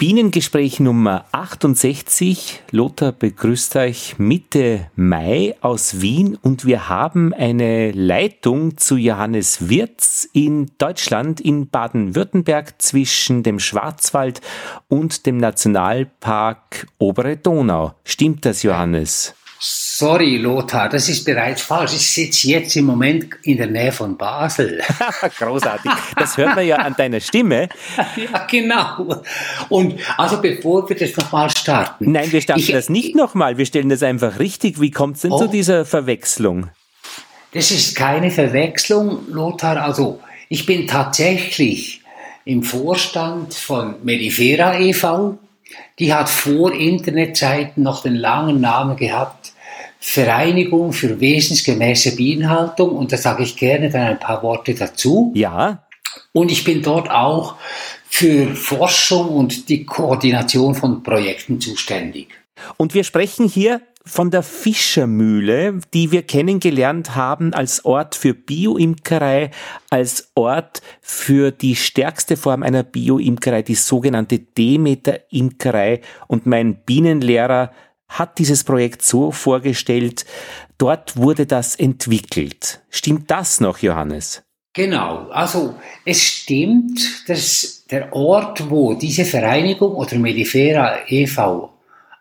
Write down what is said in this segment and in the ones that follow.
Bienengespräch Nummer 68. Lothar begrüßt euch Mitte Mai aus Wien und wir haben eine Leitung zu Johannes Wirz in Deutschland, in Baden-Württemberg zwischen dem Schwarzwald und dem Nationalpark Obere Donau. Stimmt das, Johannes? Sorry, Lothar, das ist bereits falsch. Ich sitze jetzt im Moment in der Nähe von Basel. Großartig. Das hört man ja an deiner Stimme. ja, genau. Und also bevor wir das nochmal starten. Nein, wir starten ich, das nicht nochmal. Wir stellen das einfach richtig. Wie kommt es denn oh, zu dieser Verwechslung? Das ist keine Verwechslung, Lothar. Also ich bin tatsächlich im Vorstand von Medifera e.V. Die hat vor Internetzeiten noch den langen Namen gehabt, Vereinigung für wesensgemäße Bienenhaltung. Und da sage ich gerne dann ein paar Worte dazu. Ja. Und ich bin dort auch für Forschung und die Koordination von Projekten zuständig. Und wir sprechen hier von der Fischermühle, die wir kennengelernt haben als Ort für Bioimkerei, als Ort für die stärkste Form einer Bioimkerei, die sogenannte Demeter-Imkerei. Und mein Bienenlehrer hat dieses Projekt so vorgestellt, dort wurde das entwickelt. Stimmt das noch, Johannes? Genau, also es stimmt, dass der Ort, wo diese Vereinigung oder Melifera e.V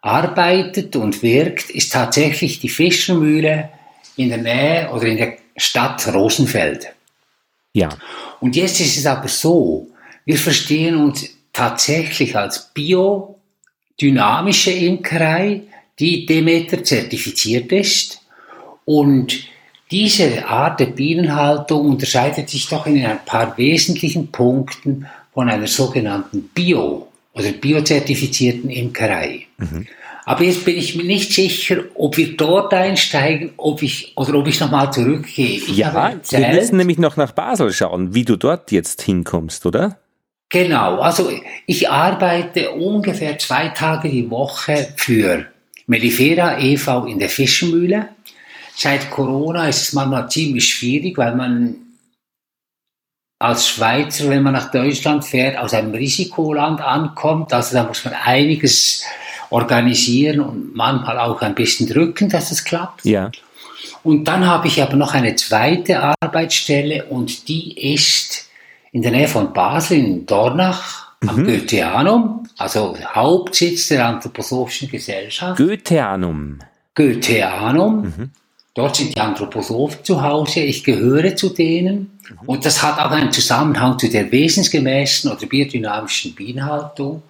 arbeitet und wirkt, ist tatsächlich die Fischermühle in der Nähe oder in der Stadt Rosenfeld. Ja. Und jetzt ist es aber so, wir verstehen uns tatsächlich als biodynamische Imkerei, die Demeter zertifiziert ist. Und diese Art der Bienenhaltung unterscheidet sich doch in ein paar wesentlichen Punkten von einer sogenannten Bio- oder biozertifizierten Imkerei. Mhm. Aber jetzt bin ich mir nicht sicher, ob wir dort einsteigen, ob ich oder ob ich nochmal zurückgehe. Ich ja, wir müssen nämlich noch nach Basel schauen, wie du dort jetzt hinkommst, oder? Genau, also ich arbeite ungefähr zwei Tage die Woche für Melifera e.V. in der Fischmühle. Seit Corona ist es manchmal ziemlich schwierig, weil man als Schweizer, wenn man nach Deutschland fährt, aus einem Risikoland ankommt. Also da muss man einiges organisieren und manchmal auch ein bisschen drücken, dass es klappt. Ja. Und dann habe ich aber noch eine zweite Arbeitsstelle und die ist in der Nähe von Basel in Dornach mhm. am Goetheanum, also Hauptsitz der Anthroposophischen Gesellschaft. Goetheanum. Goetheanum. Mhm. Dort sind die Anthroposophen zu Hause. Ich gehöre zu denen. Mhm. Und das hat auch einen Zusammenhang zu der wesensgemäßen oder biodynamischen Bienenhaltung.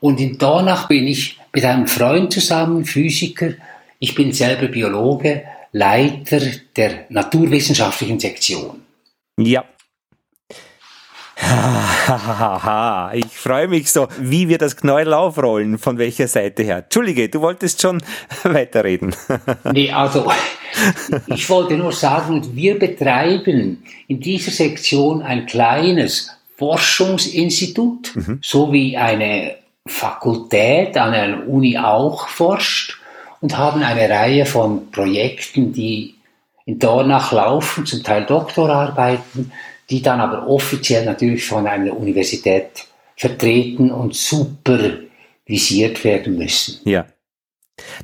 Und in Dornach bin ich mit einem Freund zusammen, Physiker. Ich bin selber Biologe, Leiter der naturwissenschaftlichen Sektion. Ja. Ich freue mich so, wie wir das Knäuel aufrollen, von welcher Seite her. Entschuldige, du wolltest schon weiterreden. Nee, also, ich wollte nur sagen, wir betreiben in dieser Sektion ein kleines Forschungsinstitut, mhm. sowie eine Fakultät an einer Uni auch forscht und haben eine Reihe von Projekten, die in Dornach laufen, zum Teil Doktorarbeiten, die dann aber offiziell natürlich von einer Universität vertreten und supervisiert werden müssen. Ja.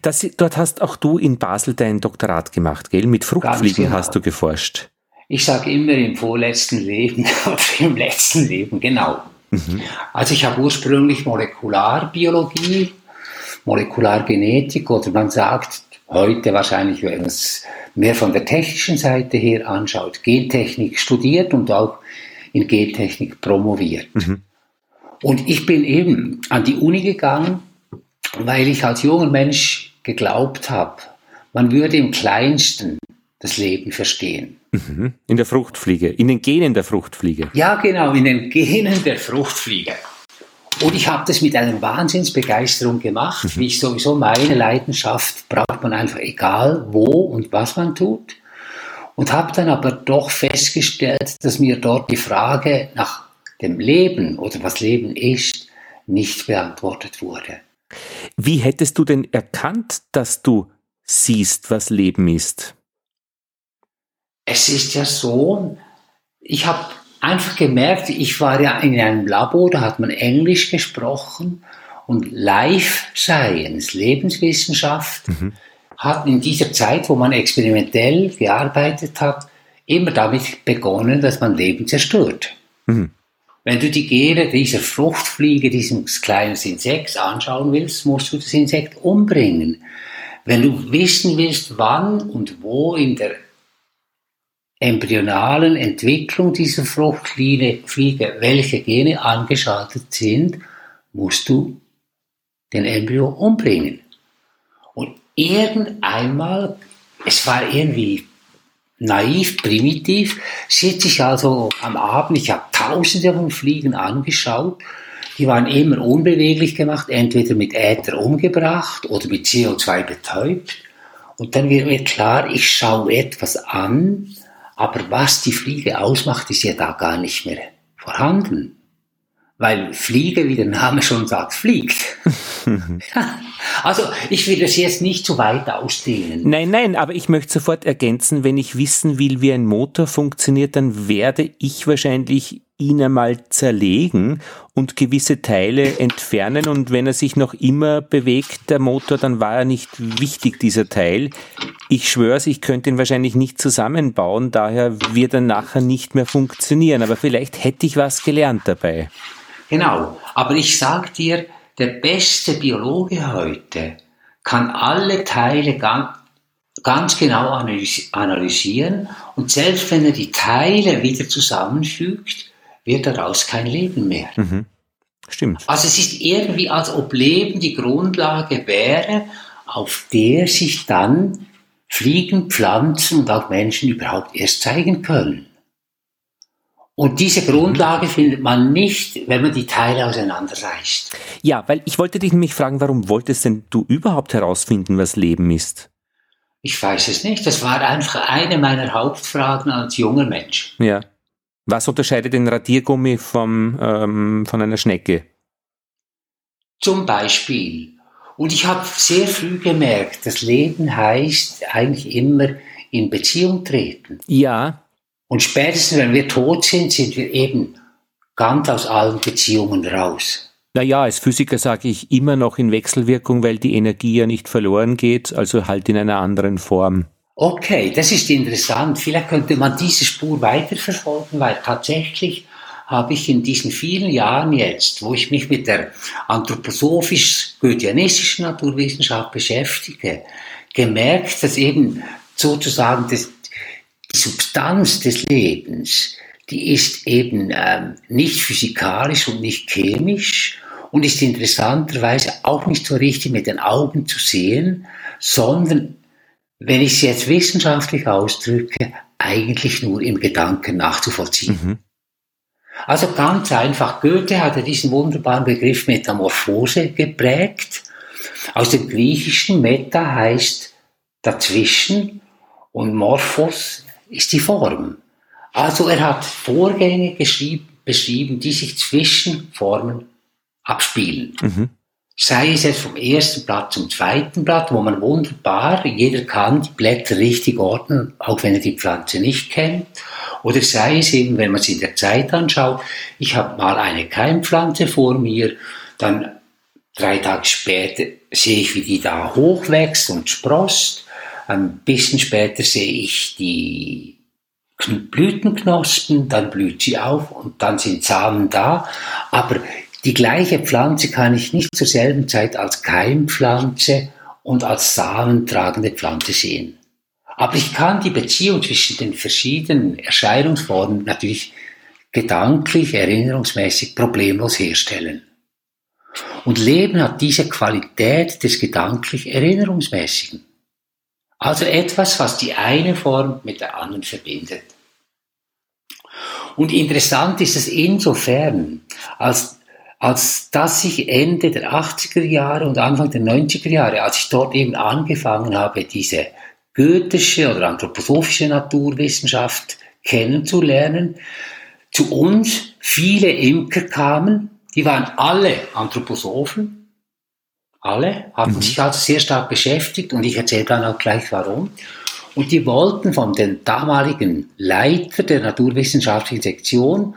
Das, dort hast auch du in Basel dein Doktorat gemacht, gell? Mit Fruchtfliegen genau. hast du geforscht. Ich sage immer im vorletzten Leben oder im letzten Leben, genau. Mhm. Also ich habe ursprünglich Molekularbiologie, Molekulargenetik oder man sagt heute wahrscheinlich, wenn man es mehr von der technischen Seite her anschaut, Gentechnik studiert und auch in Gentechnik promoviert. Mhm. Und ich bin eben an die Uni gegangen, weil ich als junger Mensch geglaubt habe, man würde im kleinsten das Leben verstehen. Mhm. In der Fruchtfliege, in den Genen der Fruchtfliege. Ja, genau, in den Genen der Fruchtfliege. Und ich habe das mit einer Wahnsinnsbegeisterung gemacht. Mhm. Wie ich sowieso meine Leidenschaft braucht man einfach egal wo und was man tut. Und habe dann aber doch festgestellt, dass mir dort die Frage nach dem Leben oder was Leben ist, nicht beantwortet wurde. Wie hättest du denn erkannt, dass du siehst, was Leben ist? es ist ja so, ich habe einfach gemerkt, ich war ja in einem Labor, da hat man Englisch gesprochen und Life Science, Lebenswissenschaft, mhm. hat in dieser Zeit, wo man experimentell gearbeitet hat, immer damit begonnen, dass man Leben zerstört. Mhm. Wenn du die Gene dieser Fruchtfliege, dieses kleinen Insekts anschauen willst, musst du das Insekt umbringen. Wenn du wissen willst, wann und wo in der embryonalen Entwicklung dieser Fruchtfliege welche Gene angeschaltet sind, musst du den Embryo umbringen. Und irgendeinmal, es war irgendwie naiv, primitiv, sitze ich also am Abend, ich habe tausende von Fliegen angeschaut, die waren immer unbeweglich gemacht, entweder mit Äther umgebracht oder mit CO2 betäubt. Und dann wird mir klar, ich schaue etwas an, aber was die Fliege ausmacht, ist ja da gar nicht mehr vorhanden. Weil Fliege, wie der Name schon sagt, fliegt. also ich will das jetzt nicht zu weit ausdehnen. Nein, nein, aber ich möchte sofort ergänzen, wenn ich wissen will, wie ein Motor funktioniert, dann werde ich wahrscheinlich ihn einmal zerlegen und gewisse Teile entfernen und wenn er sich noch immer bewegt, der Motor, dann war er nicht wichtig, dieser Teil. Ich schwör's, ich könnte ihn wahrscheinlich nicht zusammenbauen, daher wird er nachher nicht mehr funktionieren, aber vielleicht hätte ich was gelernt dabei. Genau, aber ich sag dir, der beste Biologe heute kann alle Teile ganz, ganz genau analysieren und selbst wenn er die Teile wieder zusammenfügt, wird daraus kein Leben mehr. Mhm. Stimmt. Also es ist irgendwie, als ob Leben die Grundlage wäre, auf der sich dann Fliegen, Pflanzen und auch Menschen überhaupt erst zeigen können. Und diese Grundlage findet man nicht, wenn man die Teile auseinanderreißt. Ja, weil ich wollte dich nämlich fragen, warum wolltest denn du überhaupt herausfinden, was Leben ist? Ich weiß es nicht. Das war einfach eine meiner Hauptfragen als junger Mensch. Ja. Was unterscheidet den Radiergummi vom, ähm, von einer Schnecke? Zum Beispiel. Und ich habe sehr früh gemerkt, das Leben heißt eigentlich immer in Beziehung treten. Ja, und spätestens, wenn wir tot sind, sind wir eben ganz aus allen Beziehungen raus. Naja, als Physiker sage ich immer noch in Wechselwirkung, weil die Energie ja nicht verloren geht, also halt in einer anderen Form. Okay, das ist interessant. Vielleicht könnte man diese Spur weiterverfolgen, weil tatsächlich habe ich in diesen vielen Jahren jetzt, wo ich mich mit der anthroposophisch-goetheanistischen Naturwissenschaft beschäftige, gemerkt, dass eben sozusagen das, die Substanz des Lebens, die ist eben ähm, nicht physikalisch und nicht chemisch und ist interessanterweise auch nicht so richtig mit den Augen zu sehen, sondern, wenn ich es jetzt wissenschaftlich ausdrücke, eigentlich nur im Gedanken nachzuvollziehen. Mhm. Also ganz einfach, Goethe hatte diesen wunderbaren Begriff Metamorphose geprägt. Aus dem Griechischen Meta heißt dazwischen und Morphos ist die Form. Also er hat Vorgänge beschrieben, die sich zwischen Formen abspielen. Mhm. Sei es jetzt vom ersten Blatt zum zweiten Blatt, wo man wunderbar, jeder kann die Blätter richtig ordnen, auch wenn er die Pflanze nicht kennt. Oder sei es eben, wenn man sie in der Zeit anschaut, ich habe mal eine Keimpflanze vor mir, dann drei Tage später sehe ich, wie die da hochwächst und sprost. Ein bisschen später sehe ich die Blütenknospen, dann blüht sie auf und dann sind Samen da. Aber die gleiche Pflanze kann ich nicht zur selben Zeit als Keimpflanze und als samentragende Pflanze sehen. Aber ich kann die Beziehung zwischen den verschiedenen Erscheinungsformen natürlich gedanklich, erinnerungsmäßig problemlos herstellen. Und Leben hat diese Qualität des gedanklich Erinnerungsmäßigen. Also etwas, was die eine Form mit der anderen verbindet. Und interessant ist es insofern, als, als dass ich Ende der 80er Jahre und Anfang der 90er Jahre, als ich dort eben angefangen habe, diese goethische oder anthroposophische Naturwissenschaft kennenzulernen, zu uns viele Imker kamen, die waren alle Anthroposophen, alle, hatten mhm. sich also sehr stark beschäftigt und ich erzähle dann auch gleich warum. Und die wollten von dem damaligen Leiter der naturwissenschaftlichen Sektion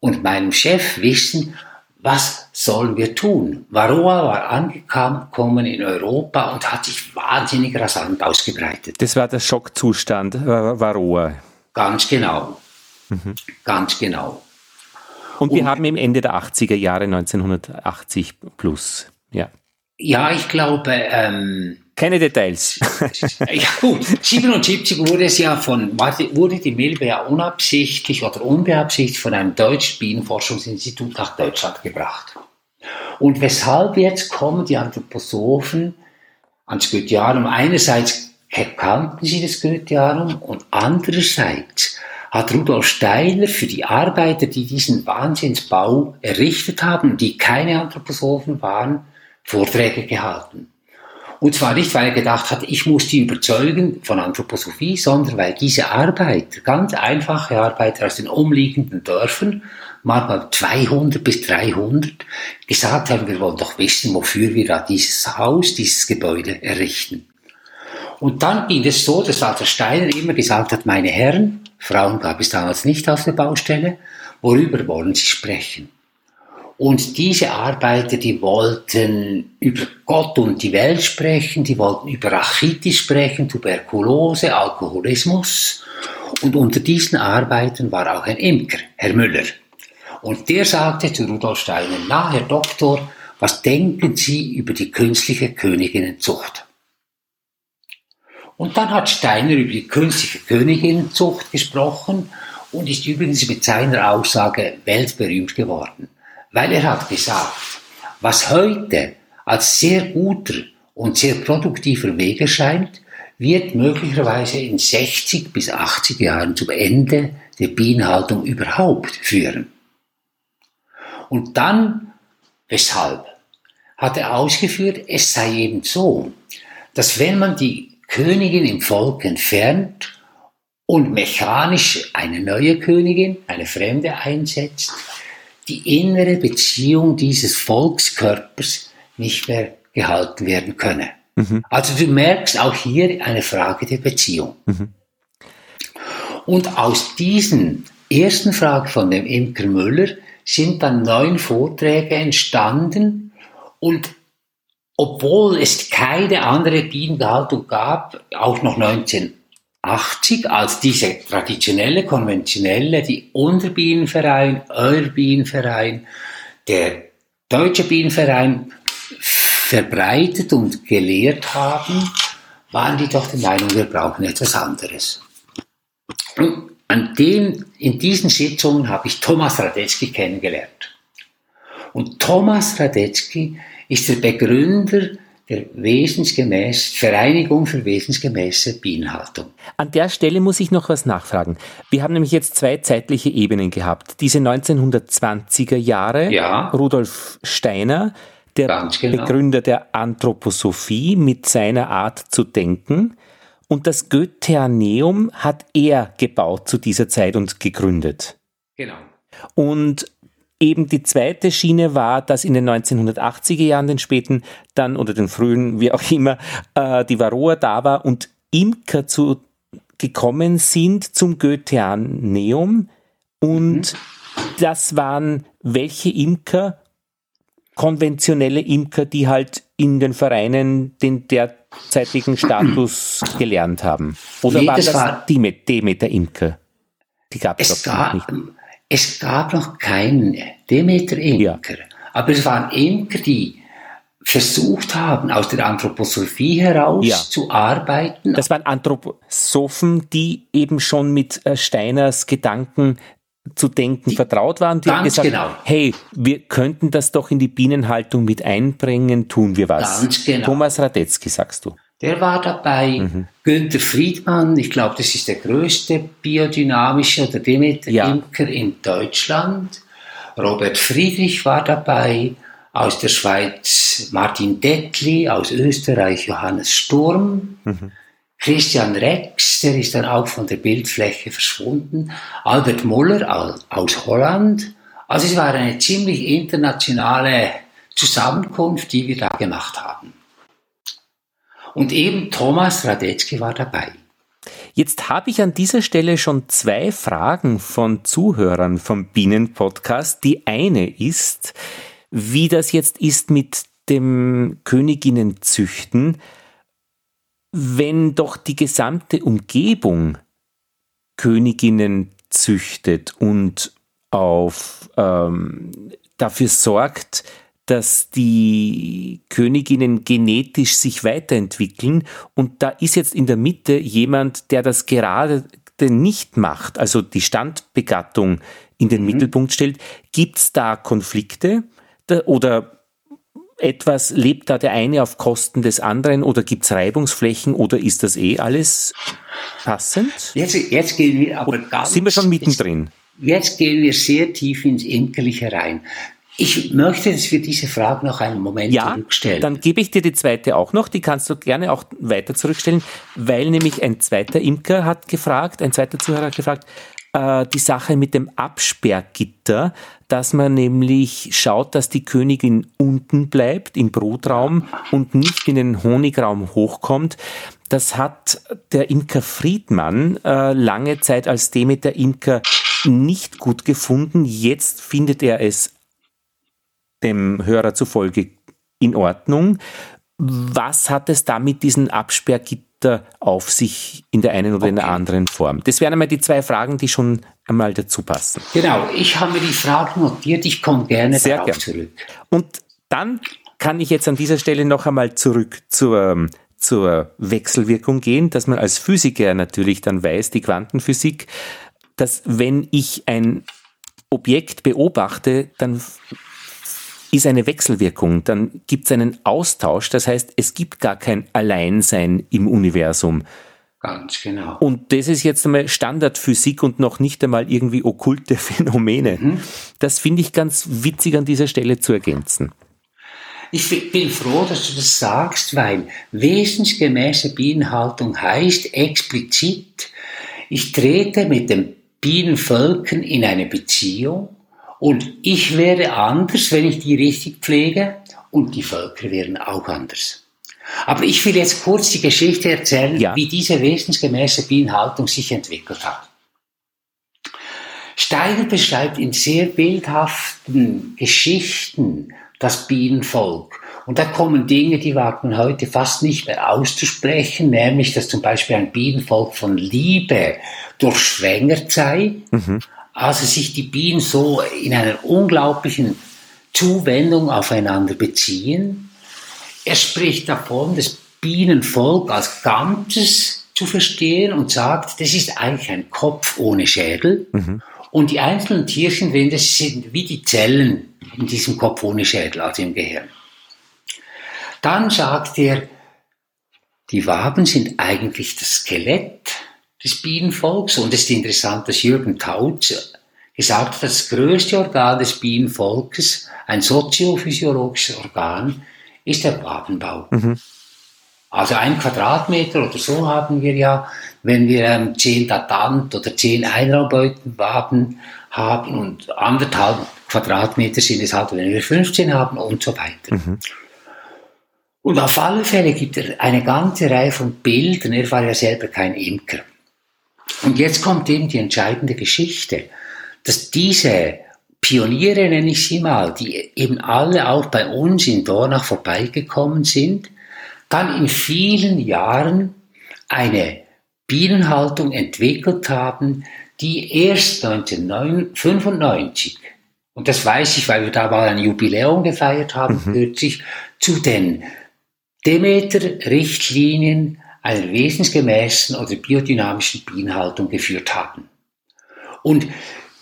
und meinem Chef wissen, was sollen wir tun? Varroa war angekommen in Europa und hat sich wahnsinnig rasant ausgebreitet. Das war der Schockzustand, äh, Varroa. Ganz genau. Mhm. Ganz genau. Und wir und, haben im Ende der 80er Jahre 1980 plus. Ja. Ja, ich glaube. Ähm, Keine Details. ja, gut. 77 wurde es ja von, wurde die Milbe ja unabsichtlich oder unbeabsichtigt von einem deutschen Bienenforschungsinstitut nach Deutschland gebracht. Und weshalb jetzt kommen die Anthroposophen ans Goetheanum? Einerseits kannten sie das Goetheanum und andererseits hat Rudolf Steiner für die Arbeiter, die diesen Wahnsinnsbau errichtet haben, die keine Anthroposophen waren, Vorträge gehalten. Und zwar nicht, weil er gedacht hat, ich muss die überzeugen von Anthroposophie, sondern weil diese Arbeiter, ganz einfache Arbeiter aus den umliegenden Dörfern, manchmal 200 bis 300, gesagt haben, wir wollen doch wissen, wofür wir da dieses Haus, dieses Gebäude errichten. Und dann ging es so, dass Walter Steiner immer gesagt hat, meine Herren, Frauen gab es damals nicht auf der Baustelle. Worüber wollen Sie sprechen? Und diese Arbeiter, die wollten über Gott und die Welt sprechen, die wollten über Rachitis sprechen, Tuberkulose, Alkoholismus. Und unter diesen Arbeitern war auch ein Imker, Herr Müller. Und der sagte zu Rudolf Steiner, na, Herr Doktor, was denken Sie über die künstliche Königinnenzucht? Und dann hat Steiner über die künstliche Königinzucht gesprochen und ist übrigens mit seiner Aussage weltberühmt geworden. Weil er hat gesagt, was heute als sehr guter und sehr produktiver Weg erscheint, wird möglicherweise in 60 bis 80 Jahren zum Ende der Bienenhaltung überhaupt führen. Und dann, weshalb, hat er ausgeführt, es sei eben so, dass wenn man die Königin im Volk entfernt und mechanisch eine neue Königin, eine Fremde einsetzt, die innere Beziehung dieses Volkskörpers nicht mehr gehalten werden könne. Mhm. Also du merkst auch hier eine Frage der Beziehung. Mhm. Und aus diesen ersten Frage von dem Imker Müller sind dann neun Vorträge entstanden und obwohl es keine andere Bienenhaltung gab, auch noch 1980, als diese traditionelle, konventionelle, die Unterbienenverein, Euer Bienenverein, der Deutsche Bienenverein verbreitet und gelehrt haben, waren die doch der Meinung, wir brauchen etwas anderes. Und an dem, in diesen Sitzungen habe ich Thomas Radetzky kennengelernt. Und Thomas Radetzky ist der Begründer der wesensgemäß, Vereinigung für wesensgemäße Bienenhaltung. An der Stelle muss ich noch was nachfragen. Wir haben nämlich jetzt zwei zeitliche Ebenen gehabt. Diese 1920er Jahre, ja. Rudolf Steiner, der genau. Begründer der Anthroposophie mit seiner Art zu denken. Und das Goetheaneum hat er gebaut zu dieser Zeit und gegründet. Genau. Und Eben die zweite Schiene war, dass in den 1980er Jahren, den späten, dann oder den frühen, wie auch immer, äh, die Varroa da war und Imker zu, gekommen sind zum Goetheaneum. Und mhm. das waren welche Imker? Konventionelle Imker, die halt in den Vereinen den derzeitigen Status gelernt haben. Oder nee, waren das, war Demeter-Imker? Die gab es doch nicht. Es gab noch keinen Demeter-Imker, ja. aber es waren Imker, die versucht haben, aus der Anthroposophie heraus ja. zu arbeiten. Das waren Anthroposophen, die eben schon mit äh, Steiners Gedanken zu denken die, vertraut waren. Die haben gesagt, genau. hey, wir könnten das doch in die Bienenhaltung mit einbringen, tun wir was. Ganz genau. Thomas Radetzky, sagst du. Der war dabei. Mhm. Günter Friedmann, ich glaube, das ist der größte biodynamische oder Demeter-Imker ja. in Deutschland. Robert Friedrich war dabei. Aus der Schweiz Martin Dettli, aus Österreich Johannes Sturm. Mhm. Christian Rex, der ist dann auch von der Bildfläche verschwunden. Albert Muller aus Holland. Also es war eine ziemlich internationale Zusammenkunft, die wir da gemacht haben. Und eben Thomas Radetzky war dabei. Jetzt habe ich an dieser Stelle schon zwei Fragen von Zuhörern vom Bienenpodcast. Die eine ist, wie das jetzt ist mit dem Königinnenzüchten, wenn doch die gesamte Umgebung Königinnen züchtet und auf ähm, dafür sorgt, dass die Königinnen genetisch sich weiterentwickeln und da ist jetzt in der Mitte jemand, der das gerade nicht macht, also die Standbegattung in den mhm. Mittelpunkt stellt. Gibt es da Konflikte oder etwas, lebt da der eine auf Kosten des anderen oder gibt es Reibungsflächen oder ist das eh alles passend? Jetzt, jetzt gehen wir aber ganz, Sind wir schon mittendrin? Jetzt gehen wir sehr tief ins Imkerliche rein. Ich möchte, dass wir diese Frage noch einen Moment ja, zurückstellen. Dann gebe ich dir die zweite auch noch, die kannst du gerne auch weiter zurückstellen, weil nämlich ein zweiter Imker hat gefragt, ein zweiter Zuhörer hat gefragt, äh, die Sache mit dem Absperrgitter, dass man nämlich schaut, dass die Königin unten bleibt im Brutraum und nicht in den Honigraum hochkommt. Das hat der Imker Friedmann äh, lange Zeit als Demeter Imker nicht gut gefunden. Jetzt findet er es dem Hörer zufolge in Ordnung. Was hat es da mit diesen Absperrgitter auf sich in der einen oder okay. in der anderen Form? Das wären einmal die zwei Fragen, die schon einmal dazu passen. Genau, ich habe mir die Fragen notiert, ich komme gerne Sehr darauf gern. zurück. Und dann kann ich jetzt an dieser Stelle noch einmal zurück zur, zur Wechselwirkung gehen, dass man als Physiker natürlich dann weiß, die Quantenphysik, dass wenn ich ein Objekt beobachte, dann ist eine Wechselwirkung, dann gibt es einen Austausch, das heißt, es gibt gar kein Alleinsein im Universum. Ganz genau. Und das ist jetzt einmal Standardphysik und noch nicht einmal irgendwie okkulte Phänomene. Mhm. Das finde ich ganz witzig an dieser Stelle zu ergänzen. Ich bin froh, dass du das sagst, weil wesensgemäße Bienenhaltung heißt explizit, ich trete mit den Bienenvölkern in eine Beziehung und ich wäre anders, wenn ich die richtig pflege und die Völker wären auch anders. Aber ich will jetzt kurz die Geschichte erzählen, ja. wie diese wesensgemäße Bienenhaltung sich entwickelt hat. Steiner beschreibt in sehr bildhaften Geschichten das Bienenvolk. Und da kommen Dinge, die wagt man heute fast nicht mehr auszusprechen, nämlich, dass zum Beispiel ein Bienenvolk von Liebe durchschwängert sei. Mhm also sich die Bienen so in einer unglaublichen Zuwendung aufeinander beziehen. Er spricht davon, das Bienenvolk als Ganzes zu verstehen und sagt, das ist eigentlich ein Kopf ohne Schädel. Mhm. Und die einzelnen Tierchen das sind wie die Zellen in diesem Kopf ohne Schädel, also im Gehirn. Dann sagt er, die Waben sind eigentlich das Skelett des Bienenvolks. Und es ist interessant, dass Jürgen Kautz gesagt hat, das größte Organ des Bienenvolkes, ein soziophysiologisches Organ, ist der Wabenbau. Mhm. Also ein Quadratmeter oder so haben wir ja, wenn wir ähm, zehn Datant oder zehn Einraumbeutenwaben haben und anderthalb Quadratmeter sind es halt, wenn wir 15 haben und so weiter. Mhm. Und auf alle Fälle gibt er eine ganze Reihe von Bildern. Er war ja selber kein Imker. Und jetzt kommt eben die entscheidende Geschichte, dass diese Pioniere, nenne ich sie mal, die eben alle auch bei uns in Dornach vorbeigekommen sind, dann in vielen Jahren eine Bienenhaltung entwickelt haben, die erst 1995, und das weiß ich, weil wir da mal ein Jubiläum gefeiert haben, mhm. kürzlich, zu den Demeter-Richtlinien einer wesensgemäßen oder biodynamischen Bienenhaltung geführt haben. Und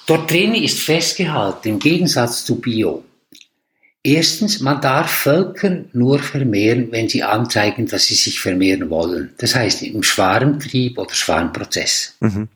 dort drin ist festgehalten, im Gegensatz zu Bio, Erstens, man darf Völker nur vermehren, wenn sie anzeigen, dass sie sich vermehren wollen. Das heißt im Schwarmtrieb oder Schwarmprozess. Mhm.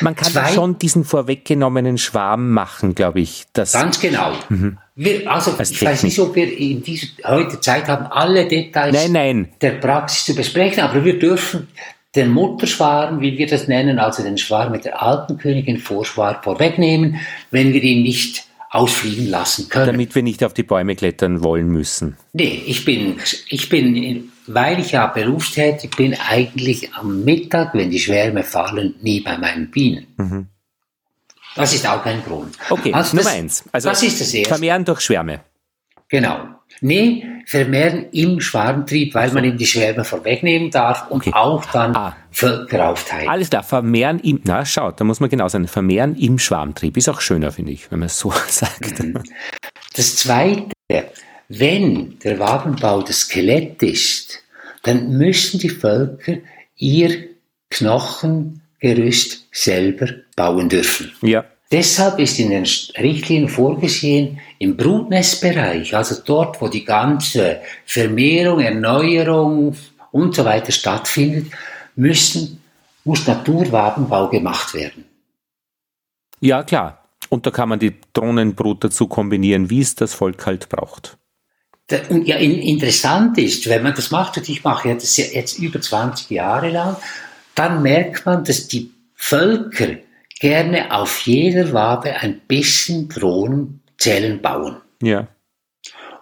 Man kann Zwei, schon diesen vorweggenommenen Schwarm machen, glaube ich. Das ganz genau. Mhm. Wir, also Als ich Technik. weiß nicht, ob wir in dieser heute Zeit haben, alle Details nein, nein. der Praxis zu besprechen, aber wir dürfen den Mutterschwarm, wie wir das nennen, also den Schwarm mit der alten Königin Vorschwarm vorwegnehmen, wenn wir ihn nicht ausfliegen lassen können. Damit wir nicht auf die Bäume klettern wollen müssen. Nee, ich bin, ich bin weil ich ja berufstätig bin, eigentlich am Mittag, wenn die Schwärme fallen, nie bei meinen Bienen. Mhm. Das ist auch ein Grund. Okay, also Nummer das, eins. Also das ist das erste. Vermehren durch Schwärme. Genau. Nee, vermehren im Schwarmtrieb, weil man ihm die Schwärme vorwegnehmen darf und okay. auch dann ah. Völker aufteilen. Alles klar, vermehren im, na schaut, da muss man genau sagen, vermehren im Schwarmtrieb ist auch schöner, finde ich, wenn man es so sagt. Mhm. Das zweite, wenn der Wabenbau das Skelett ist, dann müssen die Völker ihr Knochengerüst selber bauen dürfen. Ja. Deshalb ist in den Richtlinien vorgesehen, im Brutnestbereich, also dort, wo die ganze Vermehrung, Erneuerung und so weiter stattfindet, müssen, muss Naturwabenbau gemacht werden. Ja, klar. Und da kann man die Drohnenbrut dazu kombinieren, wie es das Volk halt braucht. Und ja, interessant ist, wenn man das macht, und ich mache das jetzt über 20 Jahre lang, dann merkt man, dass die Völker gerne auf jeder Wabe ein bisschen Drohnenzellen bauen. Ja.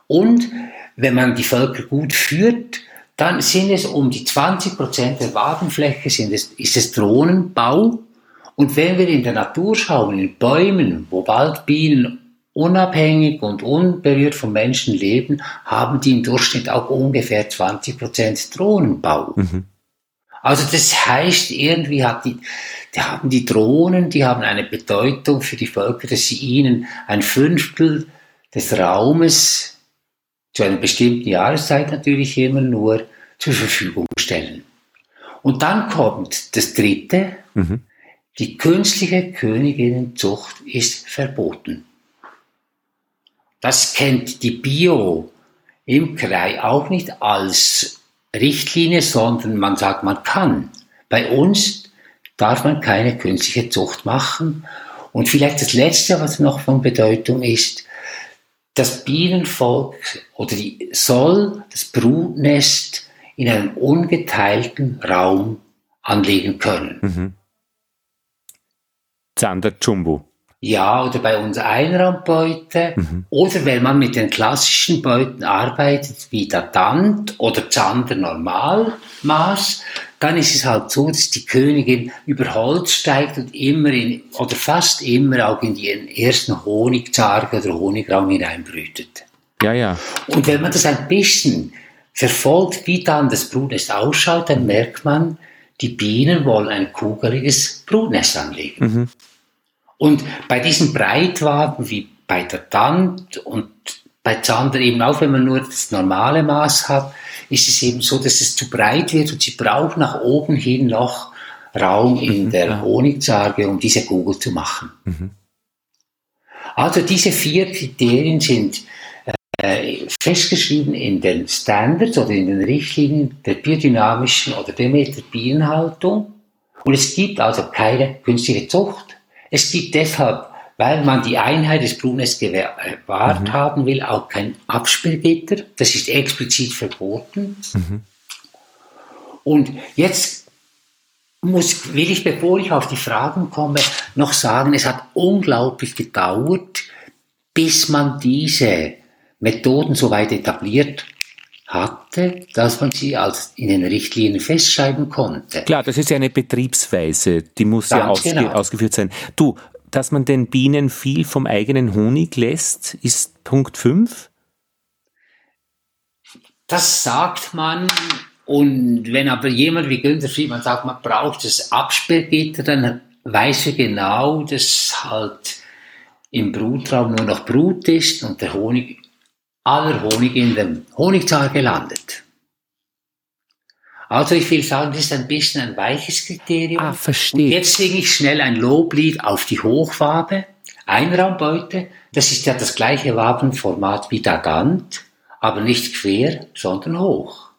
Und wenn man die Völker gut führt, dann sind es um die 20 Prozent der Wabenfläche sind es, ist es Drohnenbau. Und wenn wir in der Natur schauen, in Bäumen, wo Waldbienen unabhängig und unberührt vom Menschen leben, haben die im Durchschnitt auch ungefähr 20 Prozent Drohnenbau. Mhm. Also das heißt, irgendwie hat die, die haben die Drohnen, die haben eine Bedeutung für die Völker, dass sie ihnen ein Fünftel des Raumes zu einer bestimmten Jahreszeit natürlich immer nur zur Verfügung stellen. Und dann kommt das Dritte, mhm. die künstliche Königinnenzucht ist verboten. Das kennt die Bio-Imkerei auch nicht als Richtlinie, sondern man sagt, man kann. Bei uns darf man keine künstliche Zucht machen. Und vielleicht das Letzte, was noch von Bedeutung ist, das Bienenvolk oder die soll das Brutnest in einem ungeteilten Raum anlegen können. Mhm. Zander Jumbo. Ja, oder bei uns Einraumbeute. Mhm. Oder wenn man mit den klassischen Beuten arbeitet, wie der Dant oder Zander Normalmaß, dann ist es halt so, dass die Königin über Holz steigt und immer in, oder fast immer auch in den ersten Honigzarge oder Honigraum hineinbrütet. Ja, ja. Und wenn man das ein bisschen verfolgt, wie dann das Brutnest ausschaut, dann merkt man, die Bienen wollen ein kugeliges Brutnest anlegen. Mhm. Und bei diesen Breitwaben wie bei der Tand und bei Zander eben auch, wenn man nur das normale Maß hat, ist es eben so, dass es zu breit wird und sie braucht nach oben hin noch Raum in mhm, der ja. Honigzarge, um diese Kugel zu machen. Mhm. Also diese vier Kriterien sind äh, festgeschrieben in den Standards oder in den Richtlinien der biodynamischen oder Demeter Bienenhaltung. Und es gibt also keine künstliche Zucht, es gibt deshalb, weil man die Einheit des Brunnens gewahrt mhm. haben will, auch kein Absperrgitter. Das ist explizit verboten. Mhm. Und jetzt muss, will ich, bevor ich auf die Fragen komme, noch sagen, es hat unglaublich gedauert, bis man diese Methoden so weit etabliert hatte, dass man sie als in den Richtlinien festschreiben konnte. Klar, das ist ja eine Betriebsweise, die muss Ganz ja ausge genau. ausgeführt sein. Du, dass man den Bienen viel vom eigenen Honig lässt, ist Punkt 5? Das sagt man. Und wenn aber jemand wie Günther Friedmann sagt, man braucht das Absperrgitter, dann weiß er genau, dass halt im Brutraum nur noch Brut ist und der Honig aller Honig in dem Honigzahn gelandet. Also ich will sagen, das ist ein bisschen ein weiches Kriterium. Ah, verstehe. Und jetzt singe ich schnell ein Loblied auf die Hochwabe, Einraumbeute. Das ist ja das gleiche Wabenformat wie der Gant, aber nicht quer, sondern hoch.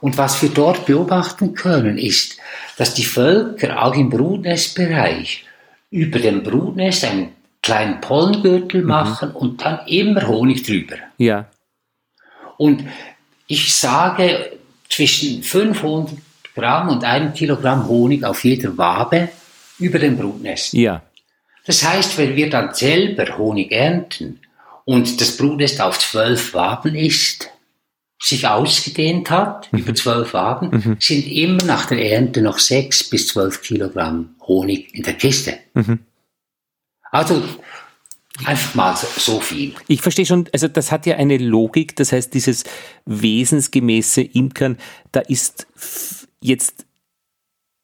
Und was wir dort beobachten können, ist, dass die Völker auch im Brutnestbereich über dem Brutnest einen kleinen Pollengürtel mhm. machen mhm. und dann immer Honig drüber. Ja. Und ich sage zwischen 500 Gramm und einem Kilogramm Honig auf jeder Wabe über dem Brutnest. Ja. Das heißt, wenn wir dann selber Honig ernten und das Brutnest auf zwölf Waben ist, sich ausgedehnt hat, mhm. über zwölf Wagen, mhm. sind immer nach der Ernte noch sechs bis zwölf Kilogramm Honig in der Kiste. Mhm. Also einfach mal so, viel. Ich verstehe schon, also das hat ja eine Logik, das heißt, dieses wesensgemäße Imkern, da ist jetzt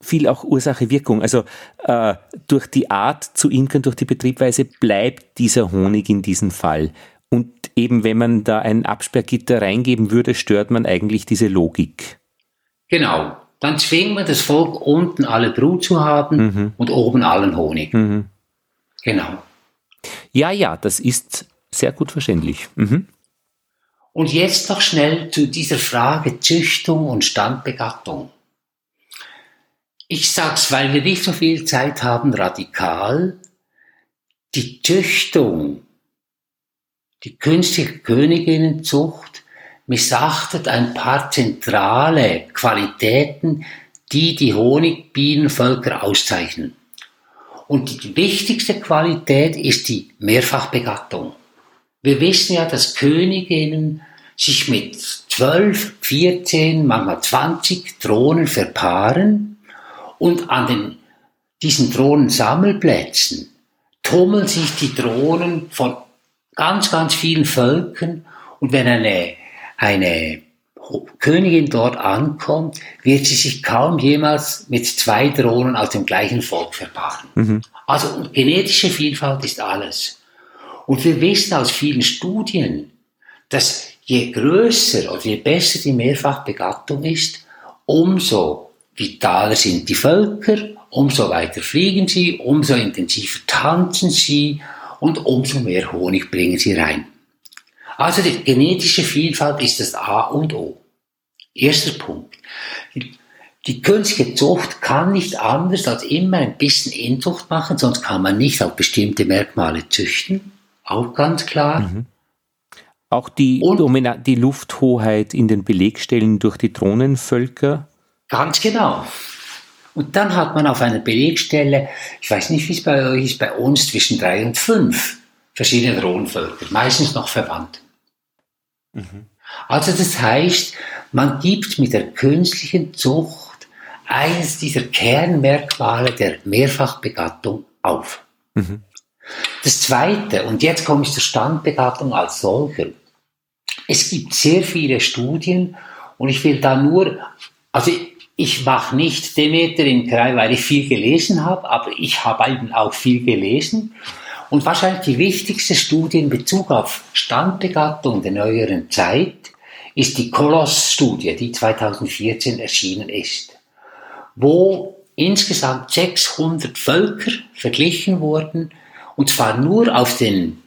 viel auch Ursache-Wirkung. Also äh, durch die Art zu imkern, durch die Betriebweise bleibt dieser Honig in diesem Fall. Und eben wenn man da ein Absperrgitter reingeben würde, stört man eigentlich diese Logik. Genau. Dann zwingen wir das Volk, unten alle Brut zu haben mhm. und oben allen Honig. Mhm. Genau. Ja, ja, das ist sehr gut verständlich. Mhm. Und jetzt noch schnell zu dieser Frage Züchtung und Standbegattung. Ich sag's, weil wir nicht so viel Zeit haben, radikal. Die Züchtung die künstliche Königinnenzucht missachtet ein paar zentrale Qualitäten, die die Honigbienenvölker auszeichnen. Und die wichtigste Qualität ist die Mehrfachbegattung. Wir wissen ja, dass Königinnen sich mit 12, 14, manchmal 20 Drohnen verpaaren und an den, diesen Drohnensammelplätzen tummeln sich die Drohnen von ganz, ganz vielen Völkern. Und wenn eine, eine Königin dort ankommt, wird sie sich kaum jemals mit zwei Drohnen aus dem gleichen Volk verpaaren. Mhm. Also genetische Vielfalt ist alles. Und wir wissen aus vielen Studien, dass je größer oder je besser die Mehrfachbegattung ist, umso vitaler sind die Völker, umso weiter fliegen sie, umso intensiver tanzen sie, und umso mehr Honig bringen sie rein. Also die genetische Vielfalt ist das A und O. Erster Punkt. Die künstliche Zucht kann nicht anders als immer ein bisschen Inzucht machen, sonst kann man nicht auf bestimmte Merkmale züchten. Auch ganz klar. Mhm. Auch die, die Lufthoheit in den Belegstellen durch die Drohnenvölker? Ganz genau. Und dann hat man auf einer Belegstelle, ich weiß nicht, wie es bei euch ist, bei uns zwischen drei und fünf verschiedene Drohnenvölker, meistens noch verwandt. Mhm. Also das heißt, man gibt mit der künstlichen Zucht eines dieser Kernmerkmale der Mehrfachbegattung auf. Mhm. Das Zweite, und jetzt komme ich zur Standbegattung als solcher. Es gibt sehr viele Studien und ich will da nur, also ich mache nicht Demeter im Krei, weil ich viel gelesen habe, aber ich habe eben auch viel gelesen. Und wahrscheinlich die wichtigste Studie in Bezug auf Standbegattung der neueren Zeit ist die Koloss-Studie, die 2014 erschienen ist, wo insgesamt 600 Völker verglichen wurden, und zwar nur auf den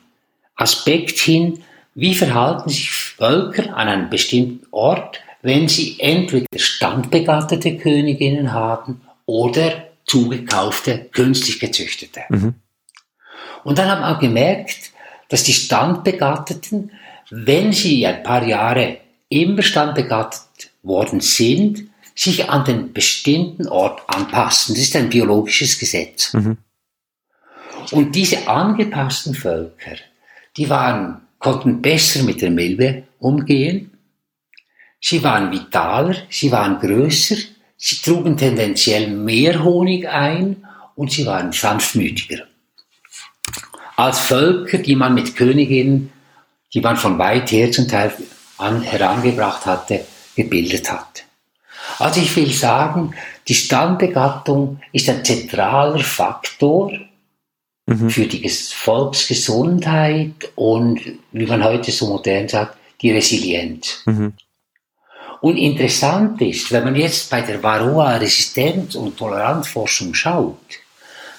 Aspekt hin, wie verhalten sich Völker an einem bestimmten Ort, wenn sie entweder standbegattete Königinnen haben oder zugekaufte, künstlich gezüchtete. Mhm. Und dann hat man gemerkt, dass die Standbegatteten, wenn sie ein paar Jahre immer standbegattet worden sind, sich an den bestimmten Ort anpassen. Das ist ein biologisches Gesetz. Mhm. Und diese angepassten Völker, die waren, konnten besser mit der Milbe umgehen Sie waren vitaler, sie waren größer, sie trugen tendenziell mehr Honig ein und sie waren sanftmütiger. Als Völker, die man mit Königinnen, die man von weit her zum Teil an, herangebracht hatte, gebildet hat. Also ich will sagen, die Stammbegattung ist ein zentraler Faktor mhm. für die Volksgesundheit und, wie man heute so modern sagt, die Resilienz. Mhm. Und interessant ist, wenn man jetzt bei der Varroa-Resistenz- und Toleranzforschung schaut,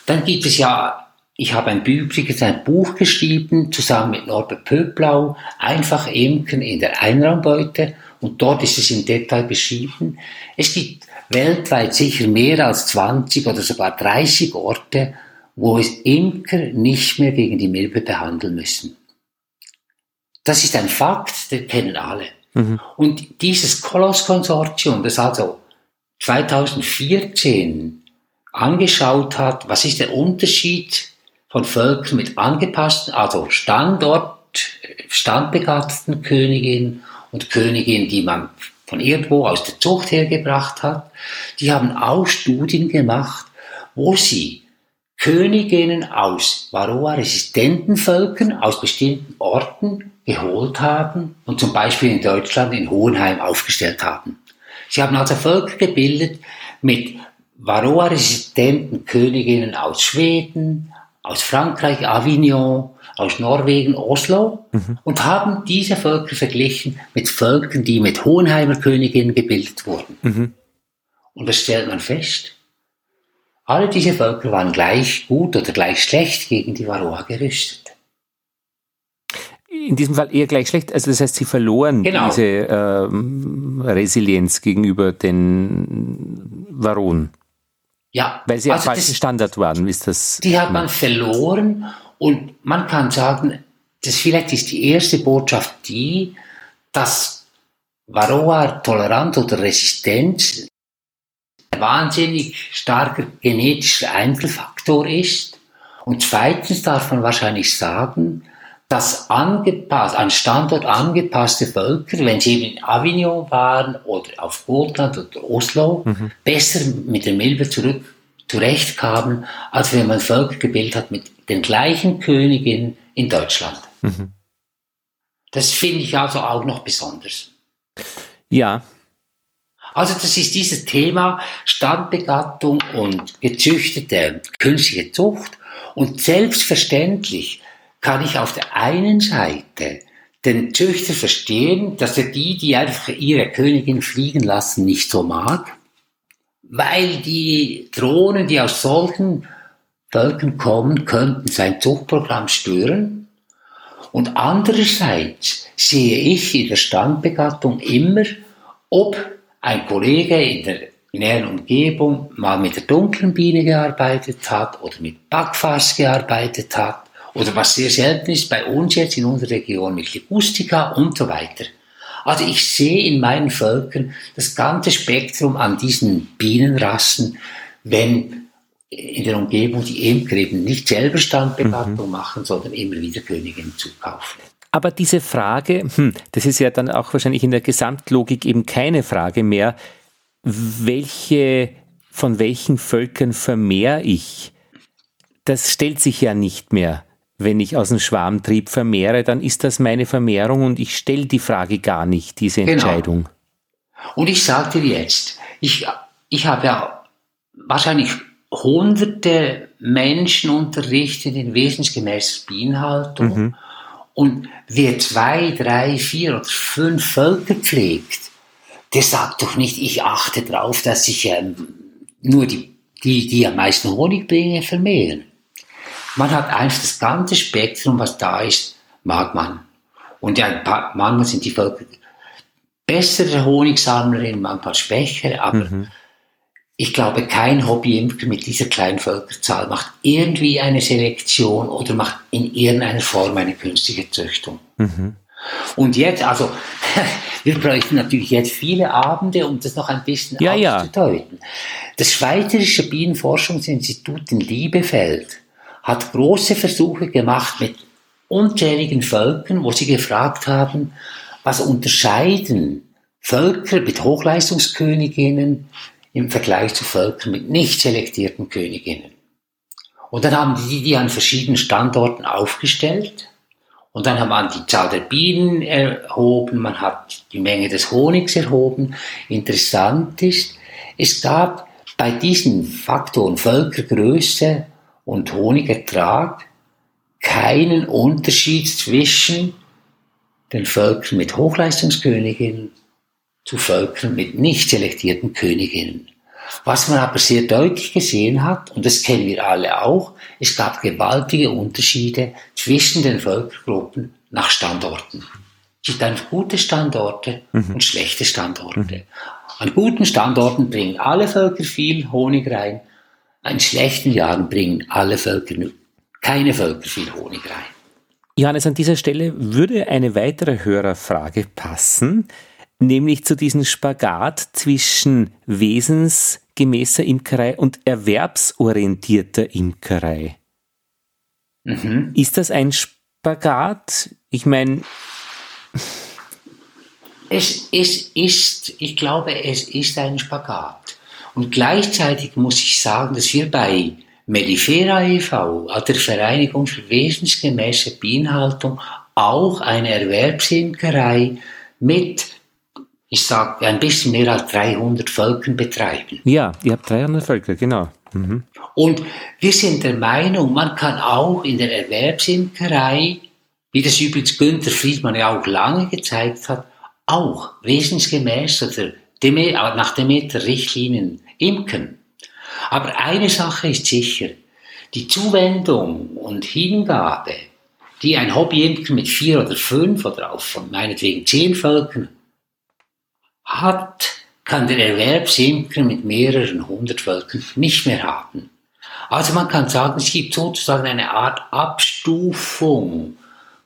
dann gibt es ja, ich habe ein übrigens ein Buch geschrieben, zusammen mit Norbert Pöblau, einfach Imken in der Einraumbeute, und dort ist es im Detail beschrieben. Es gibt weltweit sicher mehr als 20 oder sogar 30 Orte, wo es Imker nicht mehr gegen die Milbe behandeln müssen. Das ist ein Fakt, den kennen alle. Mhm. Und dieses Koloss-Konsortium, das also 2014 angeschaut hat, was ist der Unterschied von Völkern mit angepassten, also Standort, standbegatteten Königinnen und Königinnen, die man von irgendwo aus der Zucht hergebracht hat, die haben auch Studien gemacht, wo sie Königinnen aus Varroa-resistenten Völkern aus bestimmten Orten geholt haben und zum Beispiel in Deutschland in Hohenheim aufgestellt haben. Sie haben also Völker gebildet mit Varroa-resistenten Königinnen aus Schweden, aus Frankreich, Avignon, aus Norwegen, Oslo mhm. und haben diese Völker verglichen mit Völkern, die mit Hohenheimer Königinnen gebildet wurden. Mhm. Und das stellt man fest. Alle diese Völker waren gleich gut oder gleich schlecht gegen die Varroa gerüstet. In diesem Fall eher gleich schlecht. Also das heißt, sie verloren genau. diese äh, Resilienz gegenüber den Varroen. Ja. Weil sie also am falschen Standard waren, ist das? Die hat man verloren und man kann sagen, das vielleicht ist die erste Botschaft die, dass Varroa tolerant oder resistent ein wahnsinnig starker genetischer Einzelfaktor ist. Und zweitens darf man wahrscheinlich sagen, dass angepasst, an Standort angepasste Völker, wenn sie eben in Avignon waren oder auf Gotland oder Oslo, mhm. besser mit der Milbe zurück zurechtkamen, als wenn man Völker gebildet hat mit den gleichen Königinnen in Deutschland. Mhm. Das finde ich also auch noch besonders. Ja. Also das ist dieses Thema Standbegattung und gezüchtete künstliche Zucht. Und selbstverständlich kann ich auf der einen Seite den Züchter verstehen, dass er die, die einfach ihre Königin fliegen lassen, nicht so mag weil die Drohnen, die aus solchen Völkern kommen, könnten sein Zuchtprogramm stören. Und andererseits sehe ich in der Standbegattung immer, ob ein Kollege in der näheren Umgebung mal mit der dunklen Biene gearbeitet hat oder mit Backfass gearbeitet hat oder was sehr selten ist bei uns jetzt in unserer Region mit Ligustica und so weiter. Also ich sehe in meinen Völkern das ganze Spektrum an diesen Bienenrassen, wenn in der Umgebung die Imker eben nicht selber Standbegattung mhm. machen, sondern immer wieder Königinnen zukaufen. Aber diese Frage, hm, das ist ja dann auch wahrscheinlich in der Gesamtlogik eben keine Frage mehr, welche, von welchen Völkern vermehre ich? Das stellt sich ja nicht mehr wenn ich aus dem Schwarmtrieb vermehre, dann ist das meine Vermehrung und ich stelle die Frage gar nicht, diese genau. Entscheidung. Genau. Und ich sage dir jetzt, ich, ich habe ja wahrscheinlich hunderte Menschen unterrichtet in wesensgemäßer Bienenhaltung. Mhm. Und wer zwei, drei, vier oder fünf Völker pflegt, der sagt doch nicht, ich achte darauf, dass sich ähm, nur die, die, die am meisten Honig bringen, vermehren. Man hat einfach das ganze Spektrum, was da ist, mag man. Und ja, manchmal sind die Völker bessere Honigsammlerinnen, manchmal schwächere, aber mhm. ich glaube, kein Hobbyimker mit dieser kleinen Völkerzahl macht irgendwie eine Selektion oder macht in irgendeiner Form eine künstliche Züchtung. Mhm. Und jetzt, also, wir bräuchten natürlich jetzt viele Abende, um das noch ein bisschen ja, auszudeuten. Ja. Das Schweizerische Bienenforschungsinstitut in Liebefeld hat große Versuche gemacht mit unzähligen Völkern, wo sie gefragt haben, was unterscheiden Völker mit Hochleistungsköniginnen im Vergleich zu Völkern mit nicht selektierten Königinnen. Und dann haben die die an verschiedenen Standorten aufgestellt. Und dann hat man die Zahl der Bienen erhoben, man hat die Menge des Honigs erhoben. Interessant ist, es gab bei diesen Faktoren Völkergröße und Honigertrag keinen Unterschied zwischen den Völkern mit Hochleistungsköniginnen zu Völkern mit nicht selektierten Königinnen. Was man aber sehr deutlich gesehen hat, und das kennen wir alle auch, es gab gewaltige Unterschiede zwischen den Völkergruppen nach Standorten. Es gibt einfach gute Standorte mhm. und schlechte Standorte. Mhm. An guten Standorten bringen alle Völker viel Honig rein, in schlechten Jahren bringen alle Völker, keine Völker viel Honig rein. Johannes, an dieser Stelle würde eine weitere Hörerfrage passen, nämlich zu diesem Spagat zwischen wesensgemäßer Imkerei und erwerbsorientierter Imkerei. Mhm. Ist das ein Spagat? Ich meine, Es, es ist, ich glaube, es ist ein Spagat. Und gleichzeitig muss ich sagen, dass wir bei Medifera e.V., der Vereinigung für wesensgemäße Bienenhaltung, auch eine Erwerbsimkerei mit, ich sage, ein bisschen mehr als 300 Völkern betreiben. Ja, ihr habt 300 Völker, genau. Mhm. Und wir sind der Meinung, man kann auch in der Erwerbsimkerei, wie das übrigens Günther Friedmann ja auch lange gezeigt hat, auch wesensgemäß oder nach Demeter-Richtlinien imken. Aber eine Sache ist sicher, die Zuwendung und Hingabe, die ein Hobbyimker mit vier oder fünf oder auch von meinetwegen zehn Völkern hat, kann der Erwerbsimker mit mehreren hundert Völkern nicht mehr haben. Also man kann sagen, es gibt sozusagen eine Art Abstufung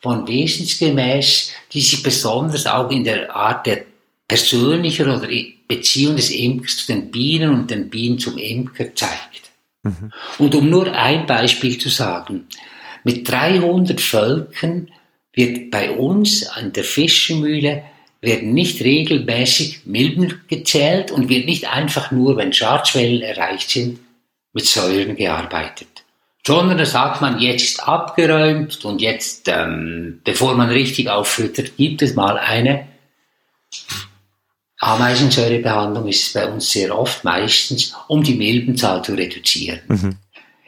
von wesensgemäß, die sich besonders auch in der Art der persönlichen oder Beziehung des Imkers zu den Bienen und den Bienen zum Imker zeigt. Mhm. Und um nur ein Beispiel zu sagen, mit 300 Völkern wird bei uns an der Fischermühle werden nicht regelmäßig Milben gezählt und wird nicht einfach nur, wenn Schadschwellen erreicht sind, mit Säuren gearbeitet. Sondern da sagt man, jetzt ist abgeräumt und jetzt, ähm, bevor man richtig auffüttert, gibt es mal eine Ameisensäurebehandlung ist es bei uns sehr oft meistens, um die Milbenzahl zu reduzieren. Mhm.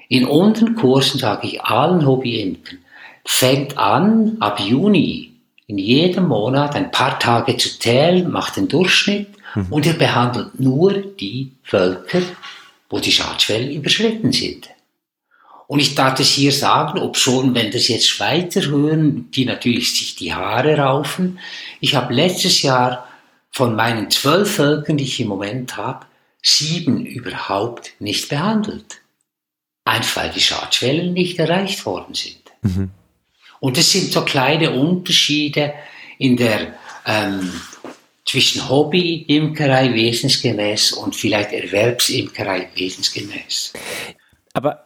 In unseren Kursen sage ich allen Hobbyimkern, fängt an, ab Juni in jedem Monat ein paar Tage zu zählen, macht den Durchschnitt mhm. und ihr behandelt nur die Völker, wo die Schadschwellen überschritten sind. Und ich darf es hier sagen, ob schon, wenn das jetzt Schweizer hören, die natürlich sich die Haare raufen. Ich habe letztes Jahr von meinen zwölf Völkern, die ich im Moment habe, sieben überhaupt nicht behandelt. Einfach weil die Schadschwellen nicht erreicht worden sind. Mhm. Und es sind so kleine Unterschiede in der ähm, zwischen Hobby-Imkerei wesensgemäß und vielleicht Erwerbsimkerei wesensgemäß. Aber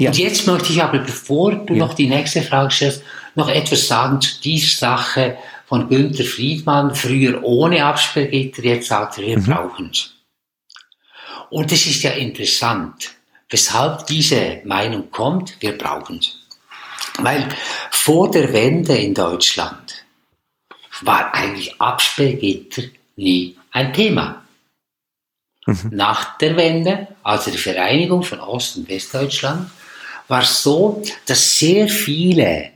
ja. Und jetzt möchte ich aber, bevor du ja. noch die nächste Frage stellst, noch etwas sagen zu dieser Sache von Günther Friedmann, früher ohne Absperrgitter, jetzt sagt er, wir mhm. brauchen es. Und es ist ja interessant, weshalb diese Meinung kommt, wir brauchen es. Weil vor der Wende in Deutschland war eigentlich Absperrgitter nie ein Thema. Mhm. Nach der Wende, also die Vereinigung von Ost- und Westdeutschland, war es so, dass sehr viele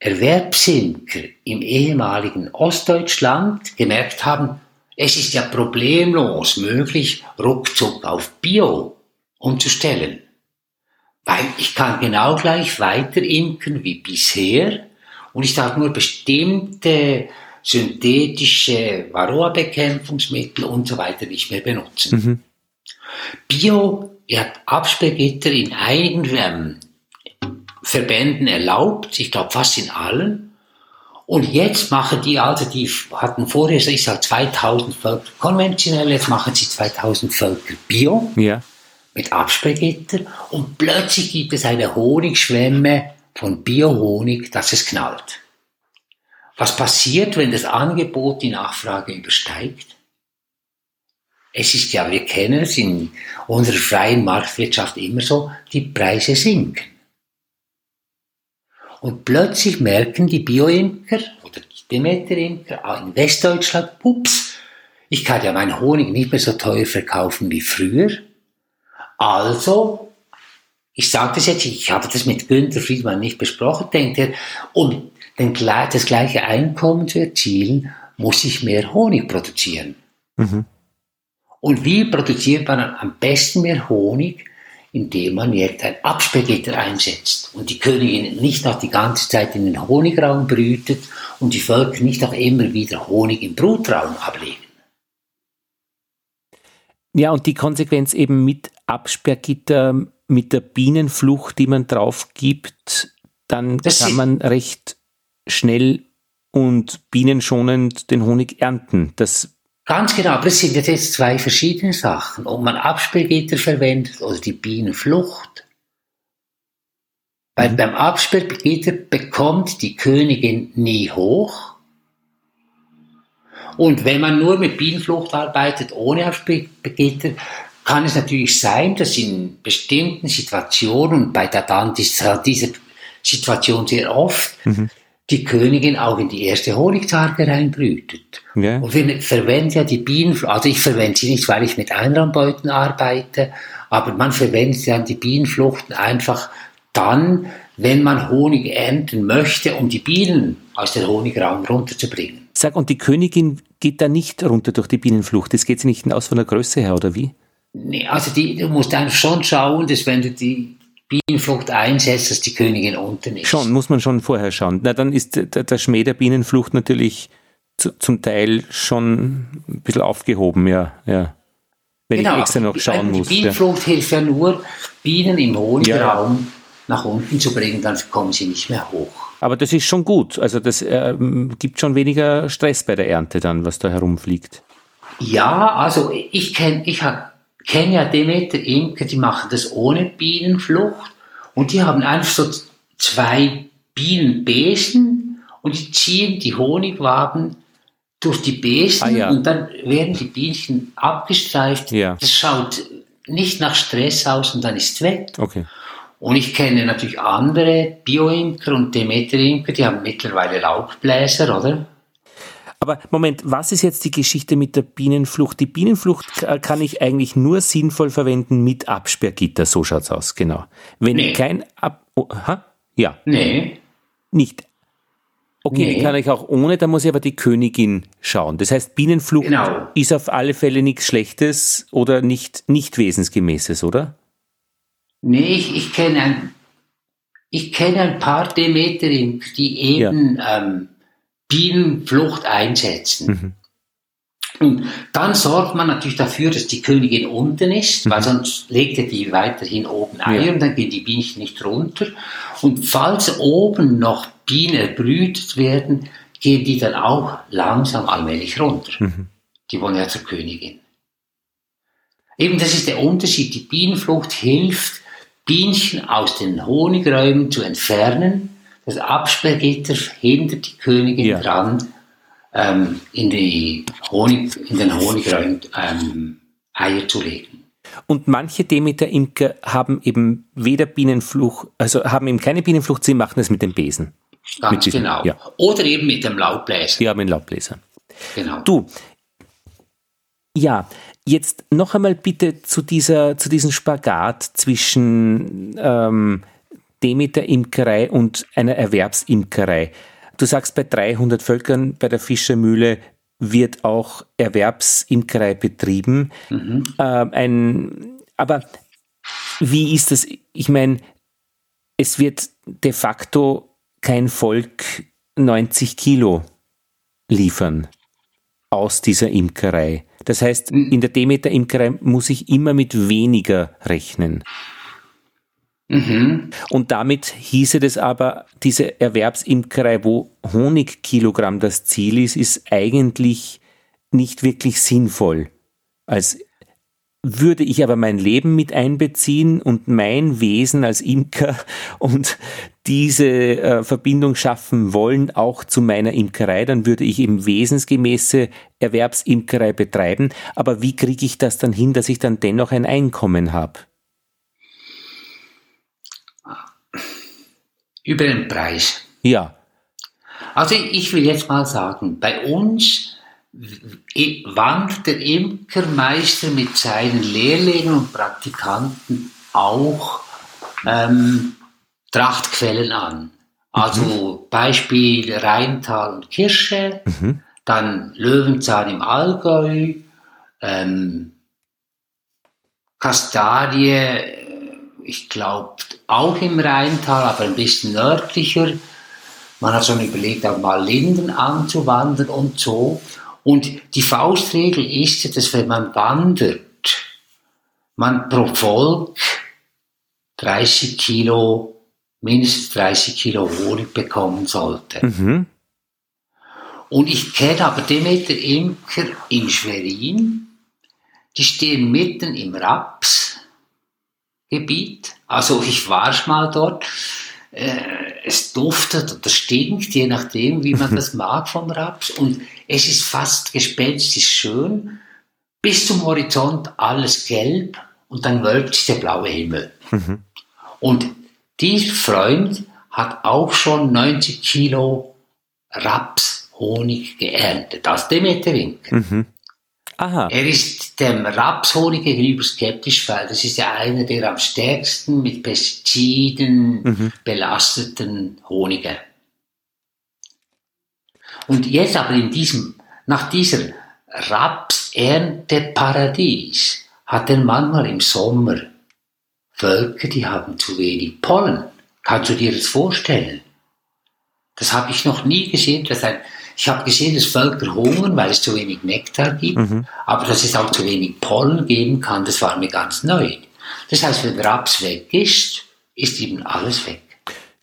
Erwerbsimker im ehemaligen Ostdeutschland gemerkt haben, es ist ja problemlos möglich, ruckzuck auf Bio umzustellen. Weil ich kann genau gleich weiter imken wie bisher und ich darf nur bestimmte synthetische Varroa-Bekämpfungsmittel und so weiter nicht mehr benutzen. Mhm. Bio hat Absperrgitter in einigen ähm, Verbänden erlaubt, ich glaube fast in allen. Und jetzt machen die, also die hatten vorher, ich sage 2000 Völker konventionell, jetzt machen sie 2000 Völker Bio. Ja. Mit Absperrgitter. Und plötzlich gibt es eine Honigschwemme von Biohonig, dass es knallt. Was passiert, wenn das Angebot die Nachfrage übersteigt? Es ist ja, wir kennen es in unserer freien Marktwirtschaft immer so, die Preise sinken. Und plötzlich merken die Bioimker oder die Demeterimker in Westdeutschland, ups, ich kann ja meinen Honig nicht mehr so teuer verkaufen wie früher. Also, ich sage das jetzt, ich habe das mit Günther Friedmann nicht besprochen, denkt er, um das gleiche Einkommen zu erzielen, muss ich mehr Honig produzieren. Mhm. Und wie produziert man am besten mehr Honig? Indem man jetzt ein Absperrgitter einsetzt und die Königin nicht noch die ganze Zeit in den Honigraum brütet und die Völker nicht auch immer wieder Honig im Brutraum ablegen. Ja, und die Konsequenz eben mit Absperrgitter, mit der Bienenflucht, die man drauf gibt, dann das kann man recht schnell und bienenschonend den Honig ernten. Das Ganz genau, aber es sind jetzt zwei verschiedene Sachen. Ob man Absperrgitter verwendet oder die Bienenflucht. Weil mhm. beim Absperrgitter bekommt die Königin nie hoch. Und wenn man nur mit Bienenflucht arbeitet, ohne Aufsperrgitter, kann es natürlich sein, dass in bestimmten Situationen, und bei der Dant ist diese Situation sehr oft, mhm. Die Königin auch in die erste Honigtarge reinbrütet. Ja. Und wir verwenden ja die Bienenflucht, also ich verwende sie nicht, weil ich mit Einraumbeuten arbeite, aber man verwendet ja die Bienenfluchten einfach dann, wenn man Honig ernten möchte, um die Bienen aus dem Honigraum runterzubringen. Sag, und die Königin geht da nicht runter durch die Bienenflucht? Das geht sie nicht aus von der Größe her, oder wie? Nee, also die, du musst einfach schon schauen, dass wenn du die Bienenflucht einsetzt, dass die Königin unten ist. Schon, muss man schon vorher schauen. Na, dann ist der, der Schmäh der Bienenflucht natürlich zu, zum Teil schon ein bisschen aufgehoben, ja. ja. Wenn genau, ich extra noch schauen die, muss. Die Bienenflucht ja. hilft ja nur, Bienen im Honigraum ja. nach unten zu bringen, dann kommen sie nicht mehr hoch. Aber das ist schon gut. Also das äh, gibt schon weniger Stress bei der Ernte dann, was da herumfliegt. Ja, also ich kenne ich kenn ja Demeter Imker, die machen das ohne Bienenflucht und die haben einfach so zwei Bienenbesen und die ziehen die Honigwaben durch die Besen ah, ja. und dann werden die Bienchen abgestreift. Ja. Das schaut nicht nach Stress aus und dann ist es weg. Okay. Und ich kenne natürlich andere Bioimker und Demeter-Imker, die haben mittlerweile Laubbläser, oder? Aber Moment, was ist jetzt die Geschichte mit der Bienenflucht? Die Bienenflucht kann ich eigentlich nur sinnvoll verwenden mit Absperrgitter, so schaut's aus, genau. Wenn nee. kein Ab oh, ha? Ja. Nee. Nicht. Okay, nee. die kann ich auch ohne, da muss ich aber die Königin schauen. Das heißt, Bienenflucht genau. ist auf alle Fälle nichts Schlechtes oder nicht, nicht Wesensgemäßes, oder? Nee, ich, ich kenne ein, ich kenne ein paar Demeterin, die eben ja. ähm, Bienenflucht einsetzen. Mhm. Und dann sorgt man natürlich dafür, dass die Königin unten ist, mhm. weil sonst legt er die weiterhin oben Eier ja. und dann gehen die Bienchen nicht runter. Und falls oben noch Bienen erbrütet werden, gehen die dann auch langsam allmählich runter. Mhm. Die wollen ja zur Königin. Eben das ist der Unterschied. Die Bienenflucht hilft, Bienchen aus den Honigräumen zu entfernen. Das Absperrgitter hindert die Königin ja. dran, ähm, in, die Honig, in den Honigräumen ähm, Eier zu legen. Und manche Demeter-Imker haben eben weder Bienenflucht, also haben eben keine Bienenflucht, sie machen es mit dem Besen. Ganz diesem, genau. Ja. Oder eben mit dem Laubbläser. Ja, mit dem Laubbläser. Genau. Du, ja, Jetzt noch einmal bitte zu, dieser, zu diesem Spagat zwischen ähm, Demeter-Imkerei und einer Erwerbsimkerei. Du sagst, bei 300 Völkern bei der Fischermühle wird auch Erwerbsimkerei betrieben. Mhm. Ähm, ein, aber wie ist das? Ich meine, es wird de facto kein Volk 90 Kilo liefern aus dieser Imkerei. Das heißt, hm. in der Demeter-Imkerei muss ich immer mit weniger rechnen. Mhm. Und damit hieße das aber, diese Erwerbsimkerei, wo Honigkilogramm das Ziel ist, ist eigentlich nicht wirklich sinnvoll als würde ich aber mein Leben mit einbeziehen und mein Wesen als Imker und diese äh, Verbindung schaffen wollen, auch zu meiner Imkerei, dann würde ich eben wesensgemäße Erwerbsimkerei betreiben. Aber wie kriege ich das dann hin, dass ich dann dennoch ein Einkommen habe? Über den Preis. Ja. Also ich will jetzt mal sagen, bei uns wandert der Imkermeister mit seinen Lehrlingen und Praktikanten auch ähm, Trachtquellen an. Also mhm. Beispiel Rheintal und Kirsche, mhm. dann Löwenzahn im Allgäu, ähm, Kastadie, ich glaube auch im Rheintal, aber ein bisschen nördlicher. Man hat schon überlegt, auch mal Linden anzuwandern und so. Und die Faustregel ist, dass wenn man wandert, man pro Volk 30 Kilo, mindestens 30 Kilo Honig bekommen sollte. Mhm. Und ich kenne aber Demeter Imker in Schwerin, die stehen mitten im Rapsgebiet. Also ich war mal dort. äh, es duftet oder stinkt, je nachdem, wie man das mag vom Raps. Und es ist fast gespenstisch schön. Bis zum Horizont alles gelb und dann wölbt sich der blaue Himmel. Mhm. Und dieser Freund hat auch schon 90 Kilo Raps Honig geerntet aus Demeter-Winkel. Mhm. Aha. Er ist dem Rapshonig gegenüber skeptisch, weil das ist ja einer der am stärksten mit Pestiziden mhm. belasteten Honige. Und jetzt aber in diesem, nach dieser Rapsernteparadies hat er manchmal im Sommer Völker, die haben zu wenig Pollen. Kannst du dir das vorstellen? Das habe ich noch nie gesehen, dass ein ich habe gesehen, dass Völker hungern, weil es zu wenig Nektar gibt, mhm. aber dass es auch zu wenig Pollen geben kann, das war mir ganz neu. Das heißt, wenn Raps weg ist, ist eben alles weg.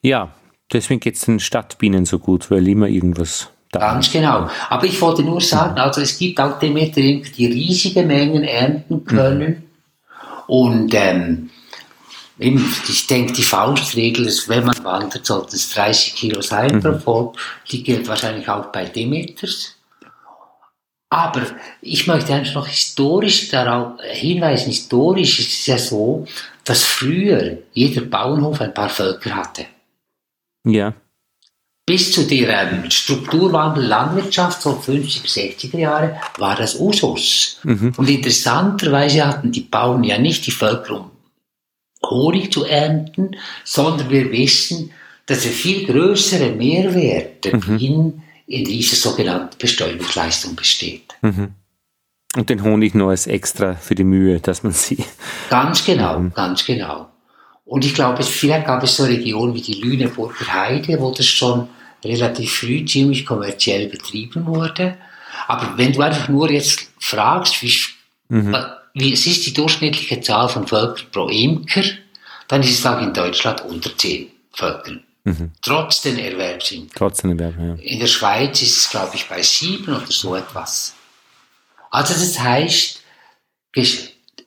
Ja, deswegen geht es den Stadtbienen so gut, weil immer irgendwas da Ganz genau. Aber ich wollte nur sagen, also es gibt auch Demeter-Imker, die riesige Mengen ernten können. Mhm. Und ähm, ich denke, die Faustregel ist, wenn man wandert, sollte es 30 Kilo sein mhm. pro Volk. Die gilt wahrscheinlich auch bei Demeters. Aber ich möchte eigentlich noch historisch darauf hinweisen, historisch ist es ja so, dass früher jeder Bauernhof ein paar Völker hatte. Ja. Bis zu der ähm, Strukturwandel Landwirtschaft, so 50, 60er Jahre, war das Usus. Mhm. Und interessanterweise hatten die Bauern ja nicht die Völker um Honig zu ernten, sondern wir wissen, dass er viel größere Mehrwerte mhm. in, in dieser sogenannten Bestäubungsleistung besteht. Mhm. Und den Honig nur als extra für die Mühe, dass man sie. Ganz genau, mhm. ganz genau. Und ich glaube, vielleicht gab es so Regionen wie die Lüneburger Heide, wo das schon relativ früh ziemlich kommerziell betrieben wurde. Aber wenn du einfach nur jetzt fragst, wie, mhm wie, es ist die durchschnittliche Zahl von Völkern pro Imker, dann ist es auch in Deutschland unter 10 Völkern. Mhm. Trotz den Erwerbsimkern. Trotz den Erwerben, ja. In der Schweiz ist es, glaube ich, bei 7 oder so etwas. Also das heißt,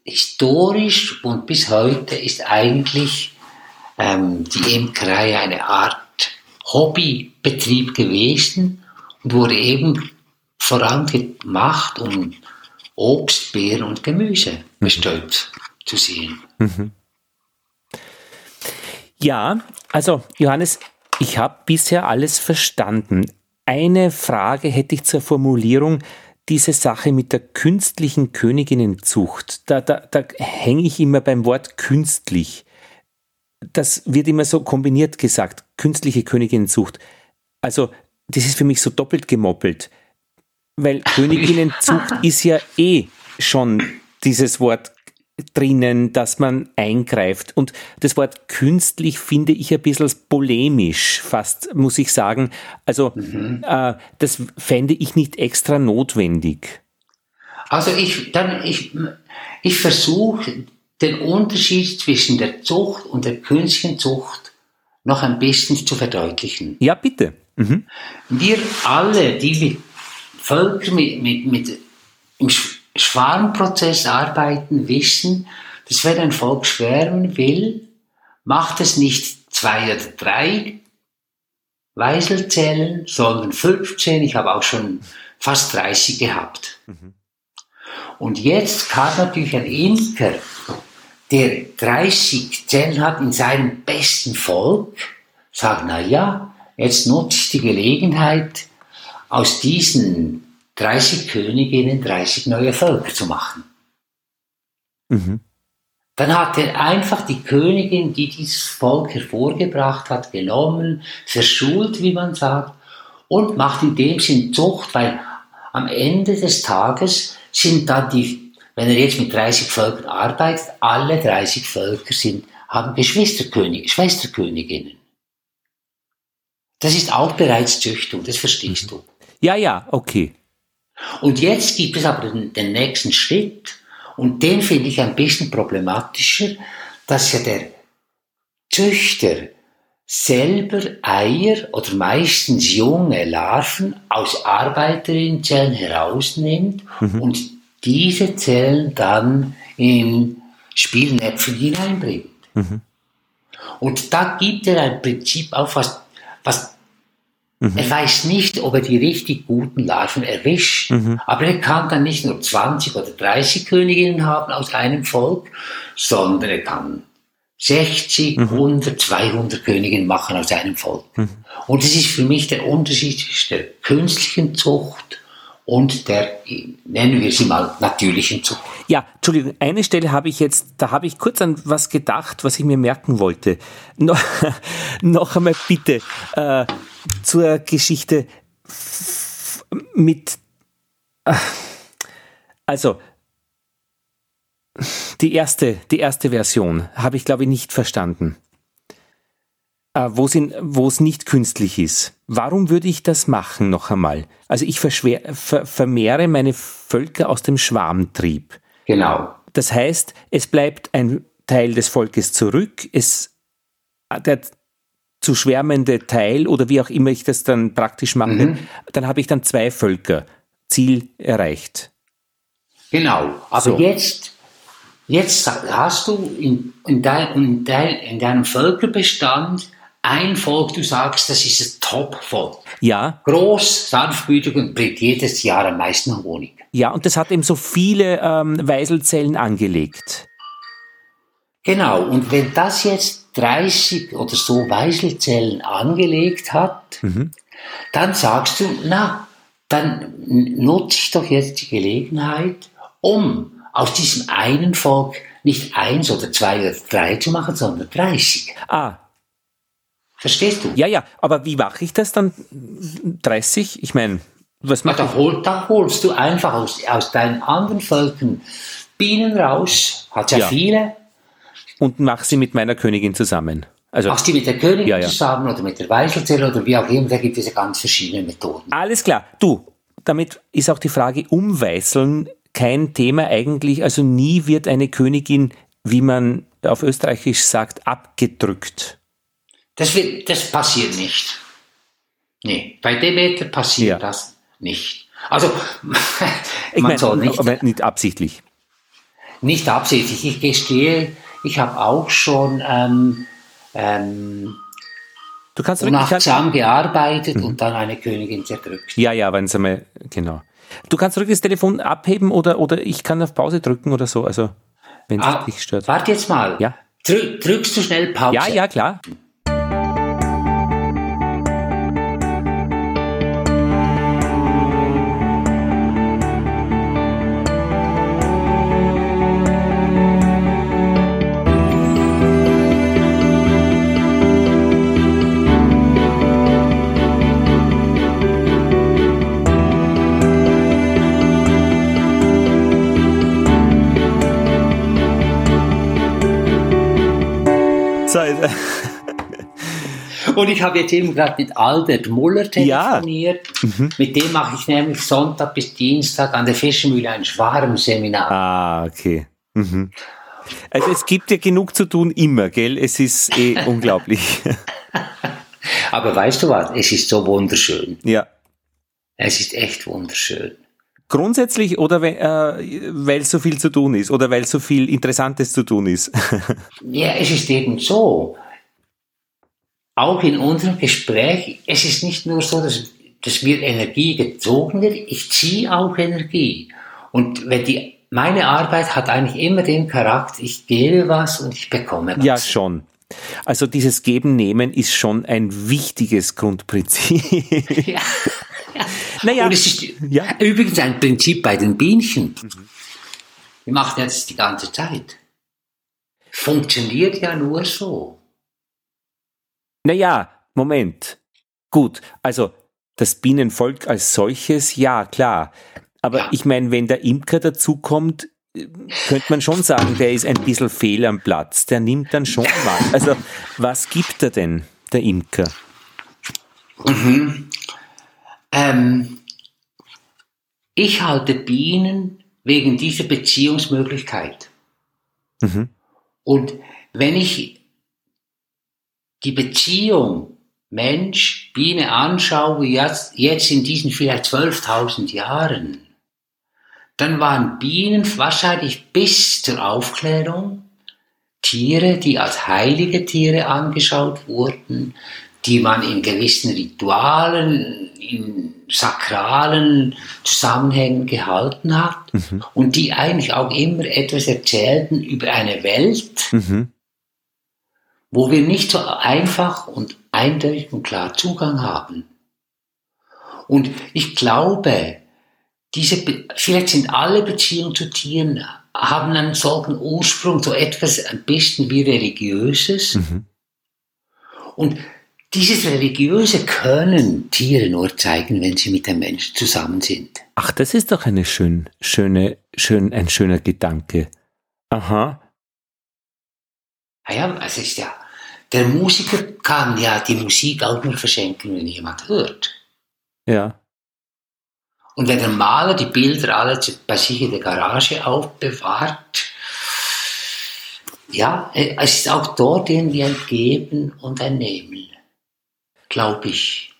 historisch und bis heute ist eigentlich ähm, die Imkerei eine Art Hobbybetrieb gewesen und wurde eben vorangemacht, um Obst, Beeren und Gemüse mhm. bestäubt zu sehen. Mhm. Ja, also Johannes, ich habe bisher alles verstanden. Eine Frage hätte ich zur Formulierung, diese Sache mit der künstlichen Königinnenzucht. Da, da, da hänge ich immer beim Wort künstlich. Das wird immer so kombiniert gesagt, künstliche Königinnenzucht. Also, das ist für mich so doppelt gemoppelt weil Königinnenzucht ist ja eh schon dieses Wort drinnen, dass man eingreift. Und das Wort künstlich finde ich ein bisschen polemisch, fast, muss ich sagen. Also, mhm. äh, das fände ich nicht extra notwendig. Also ich, dann, ich, ich versuche den Unterschied zwischen der Zucht und der künstlichen Zucht noch ein bisschen zu verdeutlichen. Ja, bitte. Mhm. Wir alle, die wir Völker mit, mit, mit im Schwarmprozess arbeiten, wissen, dass wenn ein Volk schwärmen will, macht es nicht zwei oder drei Weiselzellen, sondern 15. Ich habe auch schon fast 30 gehabt. Mhm. Und jetzt kann natürlich ein Imker, der 30 Zellen hat in seinem besten Volk, sagen, na ja, jetzt nutze ich die Gelegenheit, aus diesen 30 Königinnen 30 neue Völker zu machen. Mhm. Dann hat er einfach die Königin, die dieses Volk hervorgebracht hat, genommen, verschult, wie man sagt, und macht in dem Sinn Zucht, weil am Ende des Tages sind dann die, wenn er jetzt mit 30 Völkern arbeitet, alle 30 Völker sind, haben Geschwisterkönig, Schwesterköniginnen. Das ist auch bereits Züchtung, das verstehst mhm. du. Ja, ja, okay. Und jetzt gibt es aber den, den nächsten Schritt, und den finde ich ein bisschen problematischer, dass ja der Züchter selber Eier oder meistens junge Larven aus Arbeiterinnenzellen herausnimmt mhm. und diese Zellen dann in Spielnäpfen hineinbringt. Mhm. Und da gibt er ein Prinzip auf, was, was mhm. er weiß nicht, ob er die richtig guten Larven erwischt, mhm. aber er kann dann nicht nur 20 oder 30 Königinnen haben aus einem Volk, sondern er kann 60, mhm. 100, 200 Königinnen machen aus einem Volk. Mhm. Und das ist für mich der Unterschied zwischen der künstlichen Zucht und der, nennen wir sie mal, natürlichen Zucht. Ja, Entschuldigung, eine Stelle habe ich jetzt, da habe ich kurz an was gedacht, was ich mir merken wollte. No, noch einmal bitte äh, zur Geschichte mit, äh, also die erste, die erste Version habe ich glaube ich nicht verstanden wo es nicht künstlich ist. Warum würde ich das machen noch einmal? Also ich verschwer, ver, vermehre meine Völker aus dem Schwarmtrieb. Genau. Das heißt, es bleibt ein Teil des Volkes zurück, es, der zu schwärmende Teil oder wie auch immer ich das dann praktisch mache, mhm. dann habe ich dann zwei Völker. Ziel erreicht. Genau, aber so. jetzt, jetzt hast du in, in, dein, in, dein, in deinem Völkerbestand ein Volk, du sagst, das ist ein Top-Volk. Ja. Groß, sanftmütig und bringt jedes Jahr am meisten Honig. Ja, und das hat eben so viele ähm, Weiselzellen angelegt. Genau, und wenn das jetzt 30 oder so Weiselzellen angelegt hat, mhm. dann sagst du, na, dann nutze ich doch jetzt die Gelegenheit, um aus diesem einen Volk nicht eins oder zwei oder drei zu machen, sondern 30. Ah, Verstehst du? Ja, ja, aber wie mache ich das dann 30? Ich meine, was mache da, hol, da holst du einfach aus, aus deinen anderen Völkern Bienen raus, hat ja, ja. viele. Und mach sie mit meiner Königin zusammen. Also, Machst du mit der Königin ja, ja. zusammen oder mit der Weißelzelle oder wie auch immer, da gibt es ja ganz verschiedene Methoden. Alles klar. Du, damit ist auch die Frage umweißeln kein Thema eigentlich. Also nie wird eine Königin, wie man auf Österreichisch sagt, abgedrückt. Das, wird, das passiert nicht. Nee, bei Demeter passiert ja. das nicht. Also, ich man soll nicht, aber nicht absichtlich. Nicht absichtlich. Ich gestehe, ich habe auch schon ähm, ähm, du kannst unachtsam gearbeitet mhm. und dann eine Königin zerdrückt. Ja, ja, wenn sie mal, genau. Du kannst zurück das Telefon abheben oder, oder ich kann auf Pause drücken oder so, also wenn es ah, dich stört. Warte jetzt mal. Ja. Drück, drückst du schnell Pause? Ja, ja, klar. Und ich habe jetzt eben gerade mit Albert Muller telefoniert. Ja. Mhm. Mit dem mache ich nämlich Sonntag bis Dienstag an der Fischmühle ein Schwarmseminar. Ah, okay. Mhm. Also es gibt ja genug zu tun immer, gell? Es ist eh unglaublich. Aber weißt du was? Es ist so wunderschön. Ja. Es ist echt wunderschön. Grundsätzlich oder äh, weil so viel zu tun ist oder weil so viel Interessantes zu tun ist? ja, es ist eben so auch in unserem Gespräch, es ist nicht nur so, dass, dass mir Energie gezogen wird, ich ziehe auch Energie. Und wenn die, meine Arbeit hat eigentlich immer den Charakter, ich gebe was und ich bekomme was. Ja, schon. Also dieses Geben-Nehmen ist schon ein wichtiges Grundprinzip. ja. ja. Naja. Und es ist ja. übrigens ein Prinzip bei den Bienchen. Mhm. Die macht jetzt die ganze Zeit. Funktioniert ja nur so. Naja, Moment. Gut, also das Bienenvolk als solches, ja, klar. Aber ja. ich meine, wenn der Imker dazukommt, könnte man schon sagen, der ist ein bisschen fehl am Platz. Der nimmt dann schon mal. Also, was gibt er denn, der Imker? Mhm. Ähm, ich halte Bienen wegen dieser Beziehungsmöglichkeit. Mhm. Und wenn ich die Beziehung Mensch, Biene anschaue, jetzt, jetzt in diesen vielleicht 12.000 Jahren, dann waren Bienen wahrscheinlich bis zur Aufklärung Tiere, die als heilige Tiere angeschaut wurden, die man in gewissen Ritualen, in sakralen Zusammenhängen gehalten hat mhm. und die eigentlich auch immer etwas erzählten über eine Welt, mhm. Wo wir nicht so einfach und eindeutig und klar Zugang haben. Und ich glaube, diese, vielleicht sind alle Beziehungen zu Tieren, haben einen solchen Ursprung, so etwas ein bisschen wie religiöses. Mhm. Und dieses Religiöse können Tiere nur zeigen, wenn sie mit dem Menschen zusammen sind. Ach, das ist doch eine schön, schöne, schön, ein schöner Gedanke. Aha. Ah ja, es ist ja, der Musiker kann ja die Musik auch nur verschenken, wenn jemand hört. Ja. Und wenn der Maler die Bilder alle bei sich in der Garage aufbewahrt, ja, es ist auch dort irgendwie ein Geben und ein Nehmen glaube ich.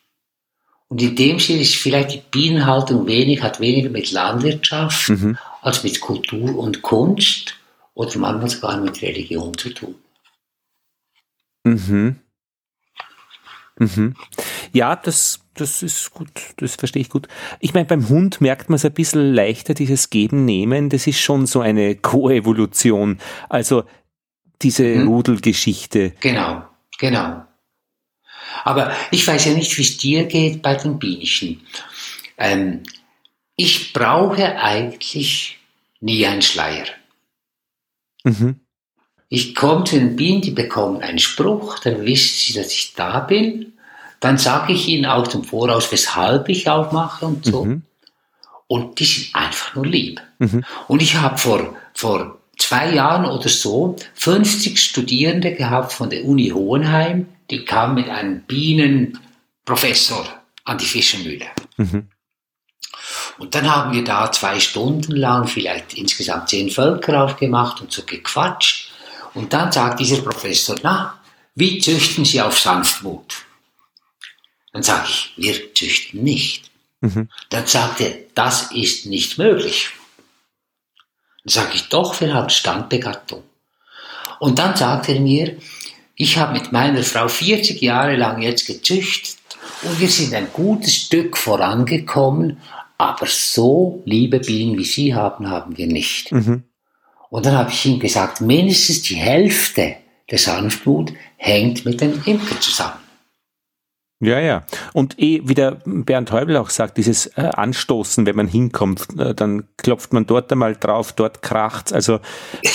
Und in dem Sinne ist vielleicht die Bienenhaltung wenig, hat weniger mit Landwirtschaft mhm. als mit Kultur und Kunst oder manchmal sogar mit Religion zu tun. Mhm. Mhm. Ja, das, das ist gut, das verstehe ich gut. Ich meine, beim Hund merkt man es ein bisschen leichter, dieses Geben, Nehmen, das ist schon so eine Koevolution. Also diese mhm. Rudelgeschichte. Genau, genau. Aber ich weiß ja nicht, wie es dir geht bei den Bienchen. Ähm, ich brauche eigentlich nie einen Schleier. Mhm. Ich komme zu den Bienen, die bekommen einen Spruch, dann wissen sie, dass ich da bin. Dann sage ich ihnen auch zum Voraus, weshalb ich aufmache und so. Mhm. Und die sind einfach nur lieb. Mhm. Und ich habe vor, vor zwei Jahren oder so 50 Studierende gehabt von der Uni Hohenheim, die kam mit einem Bienenprofessor an die Fischermühle. Mhm. Und dann haben wir da zwei Stunden lang vielleicht insgesamt zehn Völker aufgemacht und so gequatscht. Und dann sagt dieser Professor, na, wie züchten Sie auf Sanftmut? Dann sage ich, wir züchten nicht. Mhm. Dann sagt er, das ist nicht möglich. Dann sage ich, doch, wir haben Standbegattung. Und dann sagt er mir, ich habe mit meiner Frau 40 Jahre lang jetzt gezüchtet und wir sind ein gutes Stück vorangekommen, aber so liebe Bienen wie Sie haben, haben wir nicht. Mhm. Und dann habe ich ihm gesagt, mindestens die Hälfte der Sanftmut hängt mit dem Imker zusammen. Ja, ja. Und eh, wie der Bernd Häubel auch sagt, dieses äh, Anstoßen, wenn man hinkommt, äh, dann klopft man dort einmal drauf, dort kracht's, also